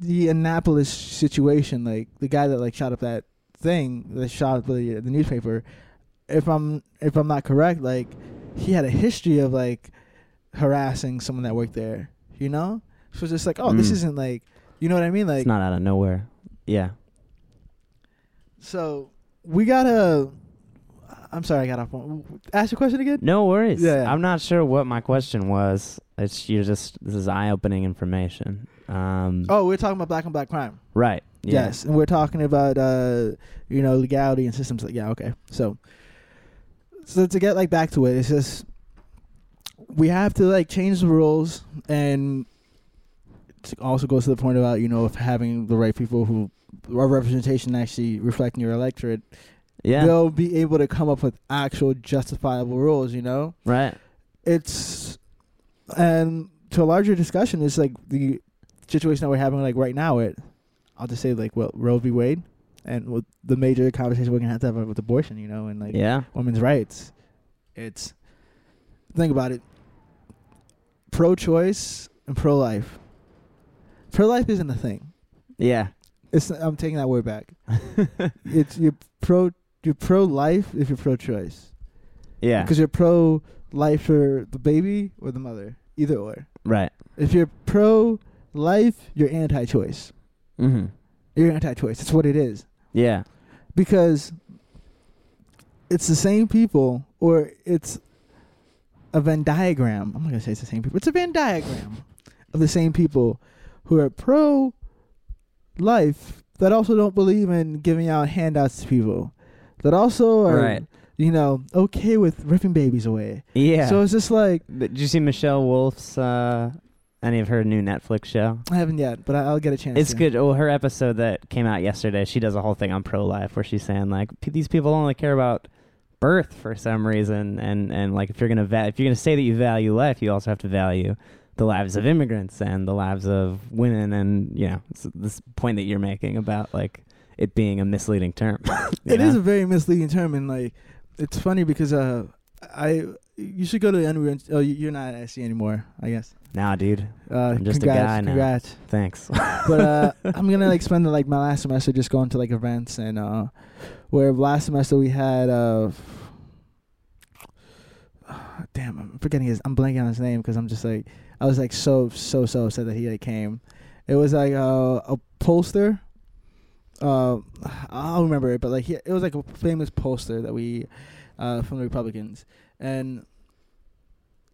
the Annapolis situation, like the guy that like shot up that thing, that shot up the the newspaper. If I'm if I'm not correct, like he had a history of like harassing someone that worked there. You know, so it's just like, oh, this Mm. isn't like, you know what I mean? Like, it's not out of nowhere. Yeah. so we gotta. I'm sorry, I got off. on- Ask your question again. No worries. Yeah. I'm not sure what my question was. It's you're just this is eye opening information. Um Oh, we're talking about black on black crime. right. Yeah. Yes, and we're talking about uh, you know legality and systems. Like, yeah, okay. So, so to get like back to it, it's just we have to like change the rules, and it also goes to the point about you know of having the right people who are representation actually reflecting your electorate. Yeah. They'll be able to come up with actual justifiable rules. You know, Right. it's and to a larger discussion is like the situation that we're having like right now. It, I'll just say like well Roe v. Wade, and with the major conversation we're gonna have to have with abortion, you know, and like yeah. women's rights. It's think about it. Pro-choice and pro-life. Pro-life isn't a thing. Yeah. It's I'm taking that word back. it's you're pro you're pro-life if you're pro-choice Yeah. because you're pro-life for the baby or the mother, either or. Right. If you're pro-life, you're anti-choice. Mm-hmm. You're anti-choice. That's what it is. Yeah. because it's the same people or it's a Venn diagram. I'm not gonna say it's the same people. It's a Venn diagram of the same people who are pro life that also don't believe in giving out handouts to people. That also are Right. you know, okay with ripping babies away. Yeah. So it's just like But did you see Michelle Wolf's uh any of her new Netflix show? I haven't yet, but I'll get a chance. It's to. good. Well, her episode that came out yesterday, she does a whole thing on pro life where she's saying like p- these people only care about birth for some reason, and and like if you're gonna va- if you're gonna say that you value life, you also have to value the lives of immigrants and the lives of women, and you know this point that you're making about like it being a misleading term. It is a very misleading term, and like it's funny because uh, I you should go to the Unruh. Oh, you- you're not at SC anymore, I guess. Nah, dude. Uh, I'm just a congrats, guy now. Congrats. Thanks. but uh, I'm gonna like spend like my last semester just going to like events and uh, where last semester we had uh, damn, I'm forgetting his. I'm blanking on his name because I'm just like I was like so so so upset that he like came. It was like uh, a poster. Uh, I'll remember it, but like he, it was like a famous poster that we uh, from the Republicans, and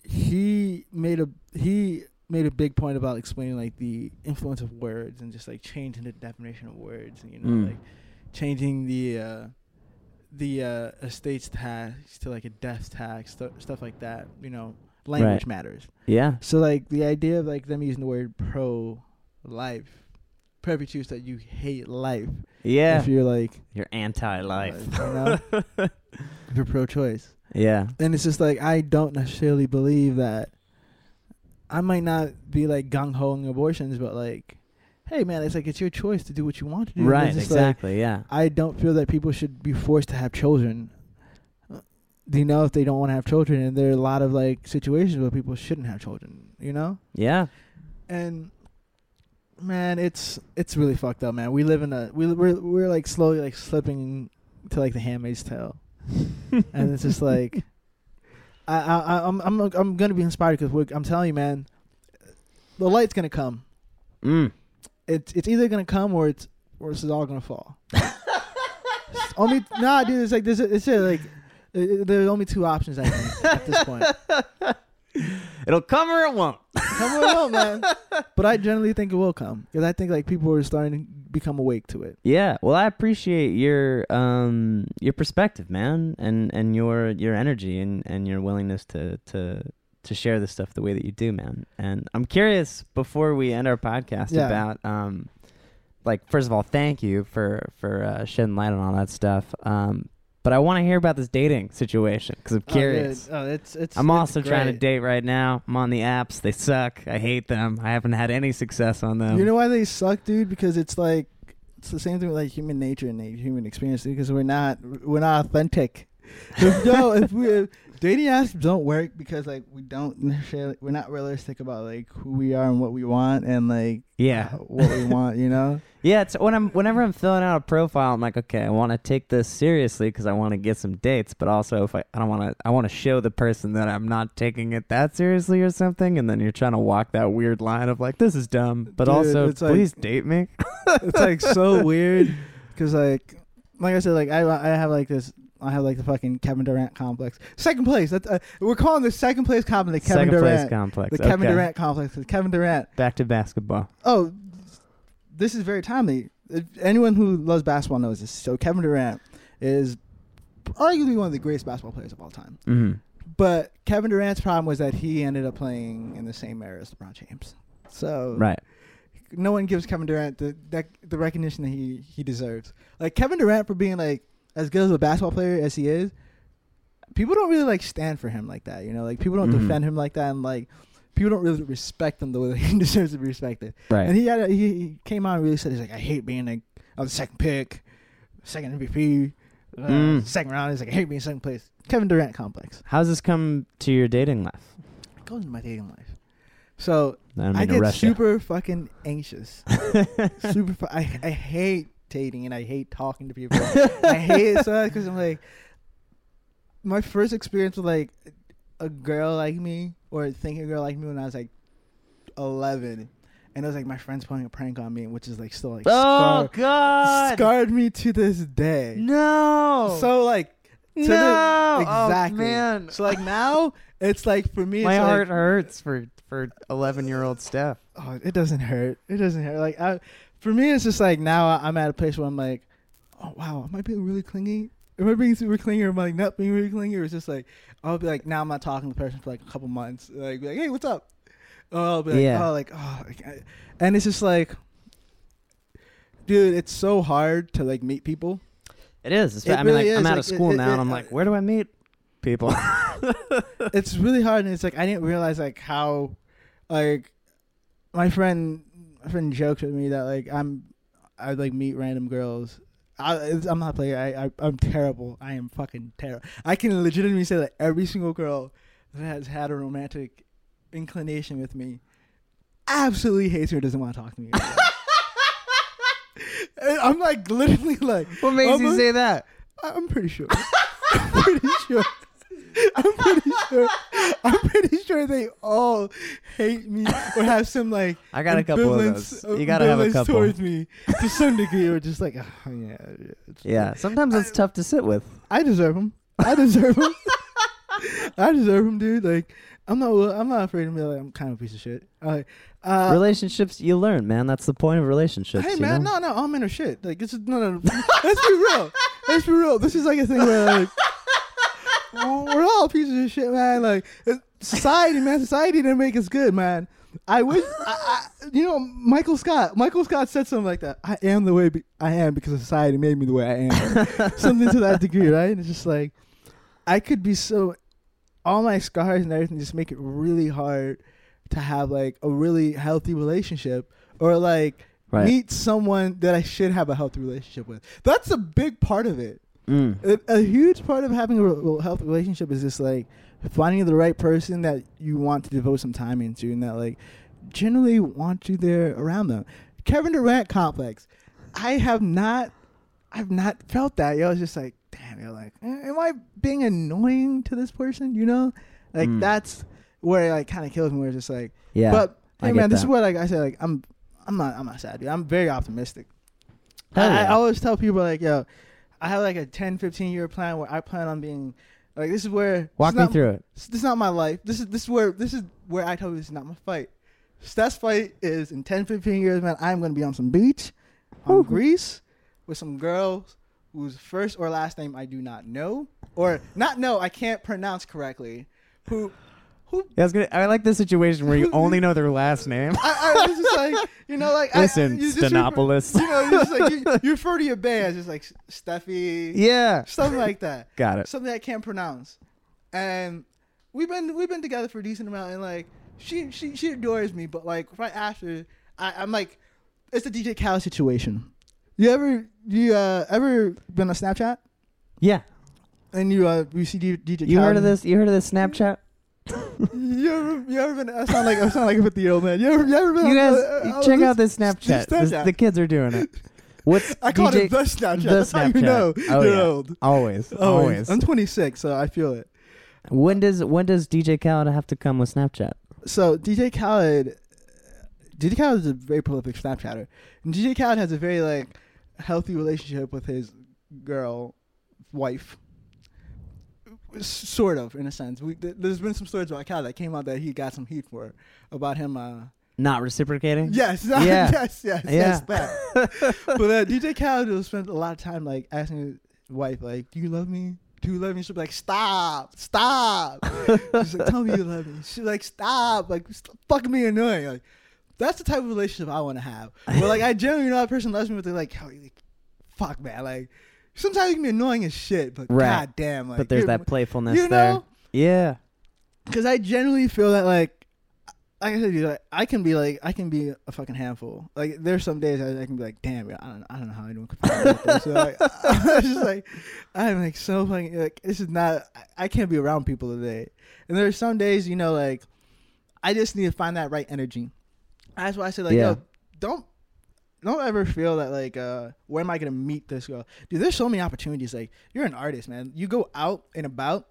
he made a he made a big point about explaining like the influence of words and just like changing the definition of words and you know Mm. like changing the uh the uh estates tax to like a death tax stu- stuff like that you know language Right. matters yeah. so like the idea of like them using the word pro life probably choose that you hate life Yeah. if you're like You're anti-life. you know if you're pro choice yeah. and it's just like I don't necessarily believe that I might not be like gung ho on abortions, but like, hey man, it's like it's your choice to do what you want to do. Right. Just like, Exactly. yeah. I don't feel that people should be forced to have children. Do you know if they don't want to have children? And there are a lot of like situations where people shouldn't have children. You know, Yeah. and man, it's it's really fucked up, man. We live in a we we're we're like slowly like slipping to like the Handmaid's Tale, and it's just like. I, I, I'm, I'm, I'm gonna be inspired because I'm telling you, man, the light's gonna come. Mm. It's, it's either gonna come or it's, or this is all gonna fall. Only, nah, dude, it's like this. It's uh, like uh, there's only two options I think at this point. It'll come or it won't. Come or it won't, man. But I generally think it will come because I think like people are starting to become awake to it. Yeah, well, I appreciate your um your perspective, man, and and your your energy and and your willingness to to to share this stuff the way that you do, man. And I'm curious before we end our podcast Yeah. about um like first of all, thank you for for uh, shedding light on all that stuff. Um, but I want to hear about this dating situation because I'm oh, curious. Oh, oh it's it's. I'm it's also trying to date right now. I'm on the apps. They suck. I hate them. I haven't had any success on them. You know why they suck, dude? Because it's like it's the same thing with like human nature and human experience. Because we're not we're not authentic. If, no, if we if dating apps don't work because like we don't necessarily we're not realistic about like who we are and what we want and like yeah. uh, what we want. You know. Yeah, it's when I'm whenever I'm filling out a profile, I'm like, okay, I want to take this seriously because I want to get some dates, but also if I, I don't want to, I want to show the person that I'm not taking it that seriously or something, and then you're trying to walk that weird line of like, this is dumb, but Dude, also it's like- please date me. it's like so weird because like like I said like I I have like this I have like the fucking Kevin Durant complex second place that's uh, we're calling the second place complex the Kevin Second Durant place complex. the Kevin. Durant complex the Kevin Durant Back to basketball. oh this is very timely if anyone who loves basketball knows this so Kevin Durant is arguably one of the greatest basketball players of all time hmm but Kevin Durant's problem was that he ended up playing in the same era as LeBron James so Right. no one gives Kevin Durant the that, the recognition that he he deserves. Like Kevin Durant for being like as good of a basketball player as he is, people don't really like stand for him like that. You know, like people don't Mhm. defend him like that, and like people don't really respect him the way that he deserves to be respected. Right. And he had a, he, came out and really said he's like I hate being like I was the second pick, second MVP, uh, Mm. second round. He's like I hate being second place. Kevin Durant complex. How's this come to your dating life? It goes into my dating life. So I I get rush you. super fucking anxious. super. Fu- I I hate dating and I hate talking to people. I hate it so because I'm like, my first experience with like a girl like me or thinking a girl like me when I was like 11, and it was like my friends playing a prank on me, which is like still like oh scar- God! scarred me to this day. No. So like to the- no. Oh, exactly. Oh, man. So like now it's like for me, My heart like, hurts for for eleven year old Steph. oh, it doesn't hurt. It doesn't hurt. Like I, for me, it's just like now I'm at a place where I'm like, oh wow, am I being really clingy? Am I being super clingy or am I like not being really clingy? Or it's just like I'll be like now I'm not talking to the person for like a couple months. Like, be like hey, what's up? Oh, I'll be like, Yeah. oh, like oh, like, and it's just like, dude, it's so hard to like meet people. It is. It I mean, really like, I'm out like, of school it- now, it- and I'm like, where do I meet people? it's really hard and it's like I didn't realize like how like my friend my friend jokes with me that like I'm I like meet random girls. I, I'm not playing. I, I I'm terrible. I am fucking terrible. I can legitimately say that every single girl that has had a romantic inclination with me absolutely hates me or doesn't want to talk to me. I'm like literally like what makes I'm you say that? I'm pretty sure. I'm pretty sure. I'm pretty sure. I'm pretty sure they all hate me or have some like. I got a couple of those. You gotta have a couple. towards me to some degree, or just like, oh, yeah, yeah, Yeah. Sometimes it's tough to sit with. I deserve them. I deserve them. I deserve them, dude. Like, I'm not. I'm not afraid to be like I'm kind of a piece of shit. Like, uh, relationships, you learn, man. That's the point of relationships. Hey man, know? no, no, all men are shit. Like this is no, no. no. Let's be real. Let's be real. This is like a thing where like we're all pieces of shit, man. Like society, man. Society didn't make us good, man. I wish, I, I, you know, Michael Scott. Michael Scott said something like that. I am the way be- I am because society made me the way I am. something to that degree, right? And it's just like I could be so. All my scars and everything just make it really hard to have like a really healthy relationship or like Right. meet someone that I should have a healthy relationship with. That's a big part of it. Mm. A, a huge part of having a re- healthy relationship is just like finding the right person that you want to devote some time into and that like generally want you there around them. Kevin Durant complex. I have not I've not felt that. Yo, it's just like, damn, you're like, am I being annoying to this person? You know? Like Mm. that's where it like kind of kills me where it's just like Yeah. but hey man, this is that. what like I said, like I'm I'm not I'm not sad, dude. I'm very optimistic. I, I always tell people like, yo, I have like a 10, 15 year plan where I plan on being like this is where Walk me not, through it. This is not my life. This is this is where this is where I tell you this is not my fight. Steph's fight is in 10, 15 years, man. I'm gonna be on some beach, on Greece, with some girls whose first or last name I do not know, or not know. I can't pronounce correctly. Who, who Yeah, I, was gonna, I like the situation where you only know their last name. I, I was just like, you know, like I- Listen, you just refer- you know, you just like you, you refer to your band as just like Steffi, yeah. something like that, Got it. something I can't pronounce. And we've been we've been together for a decent amount, and like she she she adores me, but like right after, I, I'm like, it's the DJ Khaled situation. You ever you uh ever been on Snapchat Yeah. and you uh you see DJ. DJ? You heard of this? You heard of this Snapchat? You ever you ever been? I sound like I sound like a fifty year old man. You ever you ever been? You guys, the- uh, check out this Snapchat. This- the kids are doing it. What's I call DJ it the Snapchat. the That's how you know Oh, you're yeah. old. Always, Always. always. I'm 26, so I feel it. When does when does DJ Khaled have to come with Snapchat? So DJ Khaled, DJ Khaled is a very prolific Snapchatter, and DJ Khaled has a very like healthy relationship with his girl, wife. Sort of, in a sense. We, th- there's been some stories about Cal that came out that he got some heat for about him. Uh, Not reciprocating. yes, Yeah. yes, yes, Yeah. yes, that. but uh, DJ Khaled will spend a lot of time like asking his wife, like, "Do you love me? Do you love me?" She'll be like, "Stop, stop." She's like, "Tell me you love me." She's like, "Stop, like, stop fucking me annoying." Like, that's the type of relationship I want to have. Where like I generally know that person loves me, but they're like, "Oh, like, fuck, man." Like, sometimes you can be annoying as shit, but Right. god damn, like, but there's you're- that playfulness you there. know, Yeah. because I generally feel that like like I said, dude, like, I can be like I can be a fucking handful. Like there's some days I, I can be like, damn, I don't I don't know how anyone could like this. So, like, I'm just like I'm like so fucking like this is not I, I can't be around people today. And there's some days, you know, like I just need to find that right energy. That's why I said like, Yeah. yo, don't don't ever feel that like uh where am I gonna meet this girl? Dude, there's so many opportunities. Like you're an artist, man. You go out and about.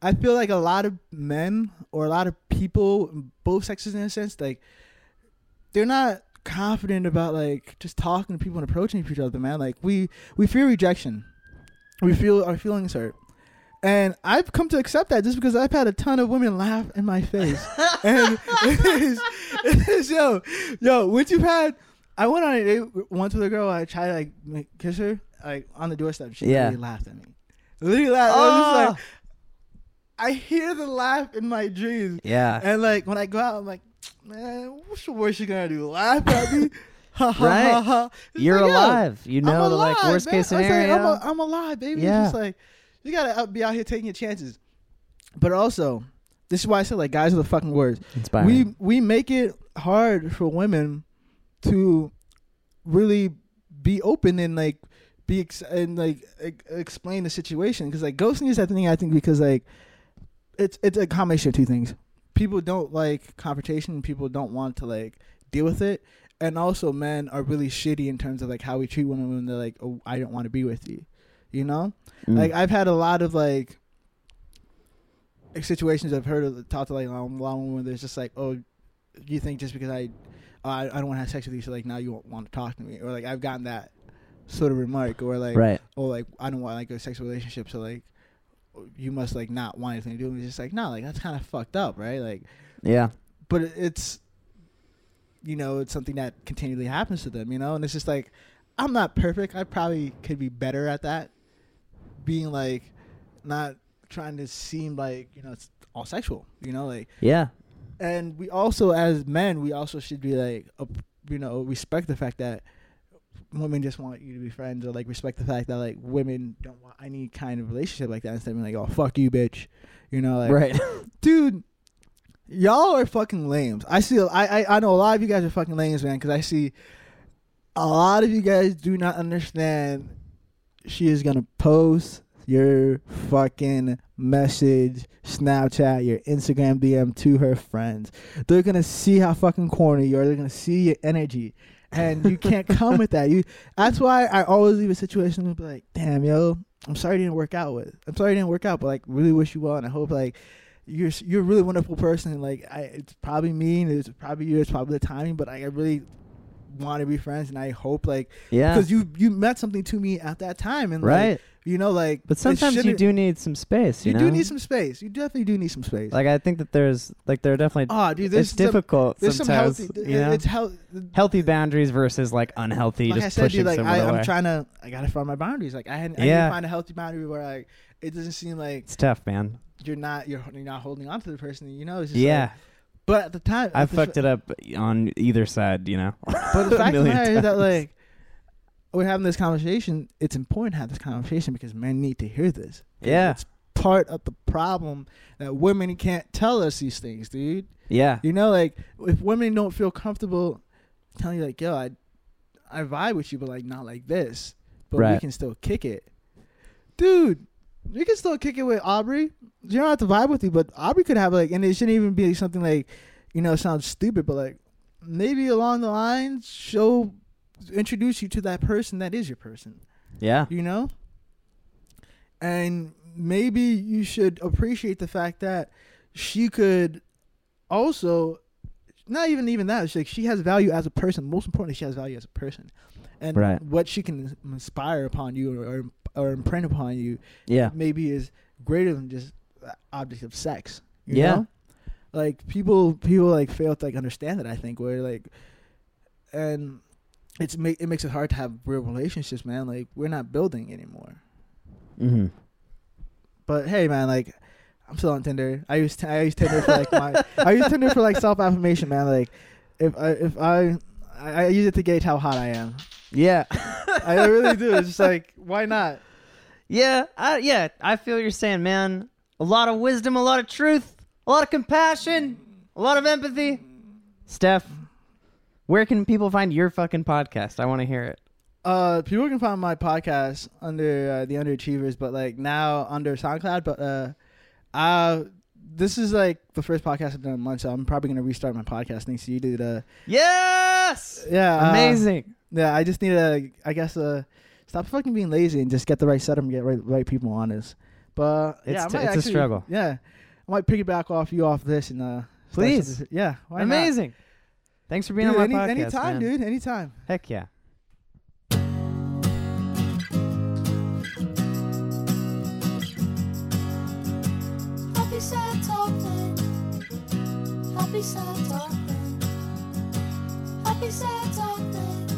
I feel like a lot of men or a lot of people, both sexes in a sense, like they're not confident about like just talking to people and approaching each other, man. Like we we fear rejection. We feel our feelings hurt. And I've come to accept that just because I've had a ton of women laugh in my face. and it is, it is, yo, yo, once you've had, I went on a date once with a girl, I tried to like kiss her, like on the doorstep. She Yeah. literally laughed at me. Literally laughed. I was just Oh. like, ah. I hear the laugh in my dreams. Yeah. And like when I go out, I'm like, man, what's the worst you gonna do? Laugh at me? Ha ha Right. ha ha. You're like, yo, alive. You know the like worst man. case I was like, scenario. I'm, a, I'm alive, baby. Yeah. It's just like you gotta uh, be out here taking your chances. But also, this is why I said like guys are the fucking worst. Inspiring. We we make it hard for women to really be open and like be ex- and like e- explain the situation because like ghosting is that thing I think because like it's it's a combination of two things. People don't like confrontation. People don't want to like deal with it, and also men are really shitty in terms of like how we treat women when they're like, "Oh, I don't want to be with you," you know. Mm. Like I've had a lot of like situations I've heard of talked to like a lot of women there's just like, oh, you think just because I, oh, I, I don't want to have sex with you, so like now you won't want to talk to me, or like I've gotten that sort of remark, or like, right. oh, like I don't want like a sexual relationship, so like you must like not want anything to do. with me. It's just like no, like that's kind of fucked up, right? Like, Yeah. but it's you know it's something that continually happens to them, you know, and it's just like I'm not perfect. I probably could be better at that, being like not trying to seem like you know it's all sexual, you know, like Yeah. And we also as men we also should be like uh, you know respect the fact that women just want you to be friends or like respect the fact that like women don't want any kind of relationship like that instead of being like oh fuck you bitch you know like right. dude y'all are fucking lames i see i i, I know a lot of you guys are fucking lames man because i see a lot of you guys do not understand she is gonna post your fucking message snapchat your instagram dm to her friends. They're gonna see how fucking corny you are. They're gonna see your energy. And you can't come with that. You that's why i always leave a situation and be like damn yo i'm sorry it didn't work out with i'm sorry it didn't work out but like really wish you well and i hope like you're you're a really wonderful person. Like I, it's probably me, and it's probably you, it's probably the timing, but I really want to be friends, and I hope like Yeah. because you you meant something to me at that time, and like, right. you know like But sometimes you do need some space. You, you know? do need some space. You definitely do need some space. Like I think that there's like there are definitely oh, dude, there's it's difficult Some, there's some sometimes. healthy. you know? It's health. healthy boundaries versus like unhealthy. Like just I said, pushing dude, like, I, I'm trying to. I gotta find my boundaries. Like I, had, I need Yeah. to find a healthy boundary where like it doesn't seem like it's tough, man. you're not you're, you're not holding on to the person. You know, it's just Yeah, Like, but at the time, I fucked it up on either side. You know. But the fact of the matter is that like we're having this conversation. It's important to have this conversation because men need to hear this. Yeah. it's part of the problem that women can't tell us these things, dude. Yeah. You know, like if women don't feel comfortable telling you, like, "Yo, I, I vibe with you, but like not like this," but we can still kick it, dude. We can still kick it with Aubrey. You don't have to vibe with you, but Aubrey could have like, and it shouldn't even be something like, you know, sounds stupid, but like maybe along the lines, show, introduce you to that person that is your person. Yeah. You know, and maybe you should appreciate the fact that she could also not even even that. It's like she has value as a person. Most importantly, she has value as a person, and Right. what she can inspire upon you or or imprint upon you Yeah. maybe is greater than just object of sex. You Yeah. know? Like people people like fail to like understand it, I think, where like and it's ma- it makes it hard to have real relationships, man. Like we're not building anymore. Mm-hmm. But hey, man, like I'm still on Tinder. I use I use Tinder for like my I use Tinder for like self affirmation, man. Like if I if I I, I use it to gauge how hot I am. Yeah. I really do. It's just like why not? Yeah, I, yeah, I feel what you're saying, man. A lot of wisdom, a lot of truth, a lot of compassion, a lot of empathy. Steph, where can people find your fucking podcast? I want to hear it. Uh, people can find my podcast under uh, the Underachievers, but like now under SoundCloud. But uh, uh, this is like the first podcast I've done in a month, so I'm probably gonna restart my podcast thanks to you, dude. Uh, Yes. yeah, uh, Amazing. yeah, I just need to, I guess, uh, stop fucking being lazy and just get the right setup and get right right people on this. But It's I t- might it's a struggle. Yeah, I might piggyback off you off this and uh, Please. something- Yeah, why not? Amazing. Thanks for being Dude, on my any, podcast. anytime, man. dude. Anytime. Heck yeah. Happy sad talking. Happy sad talking. Happy sad talking.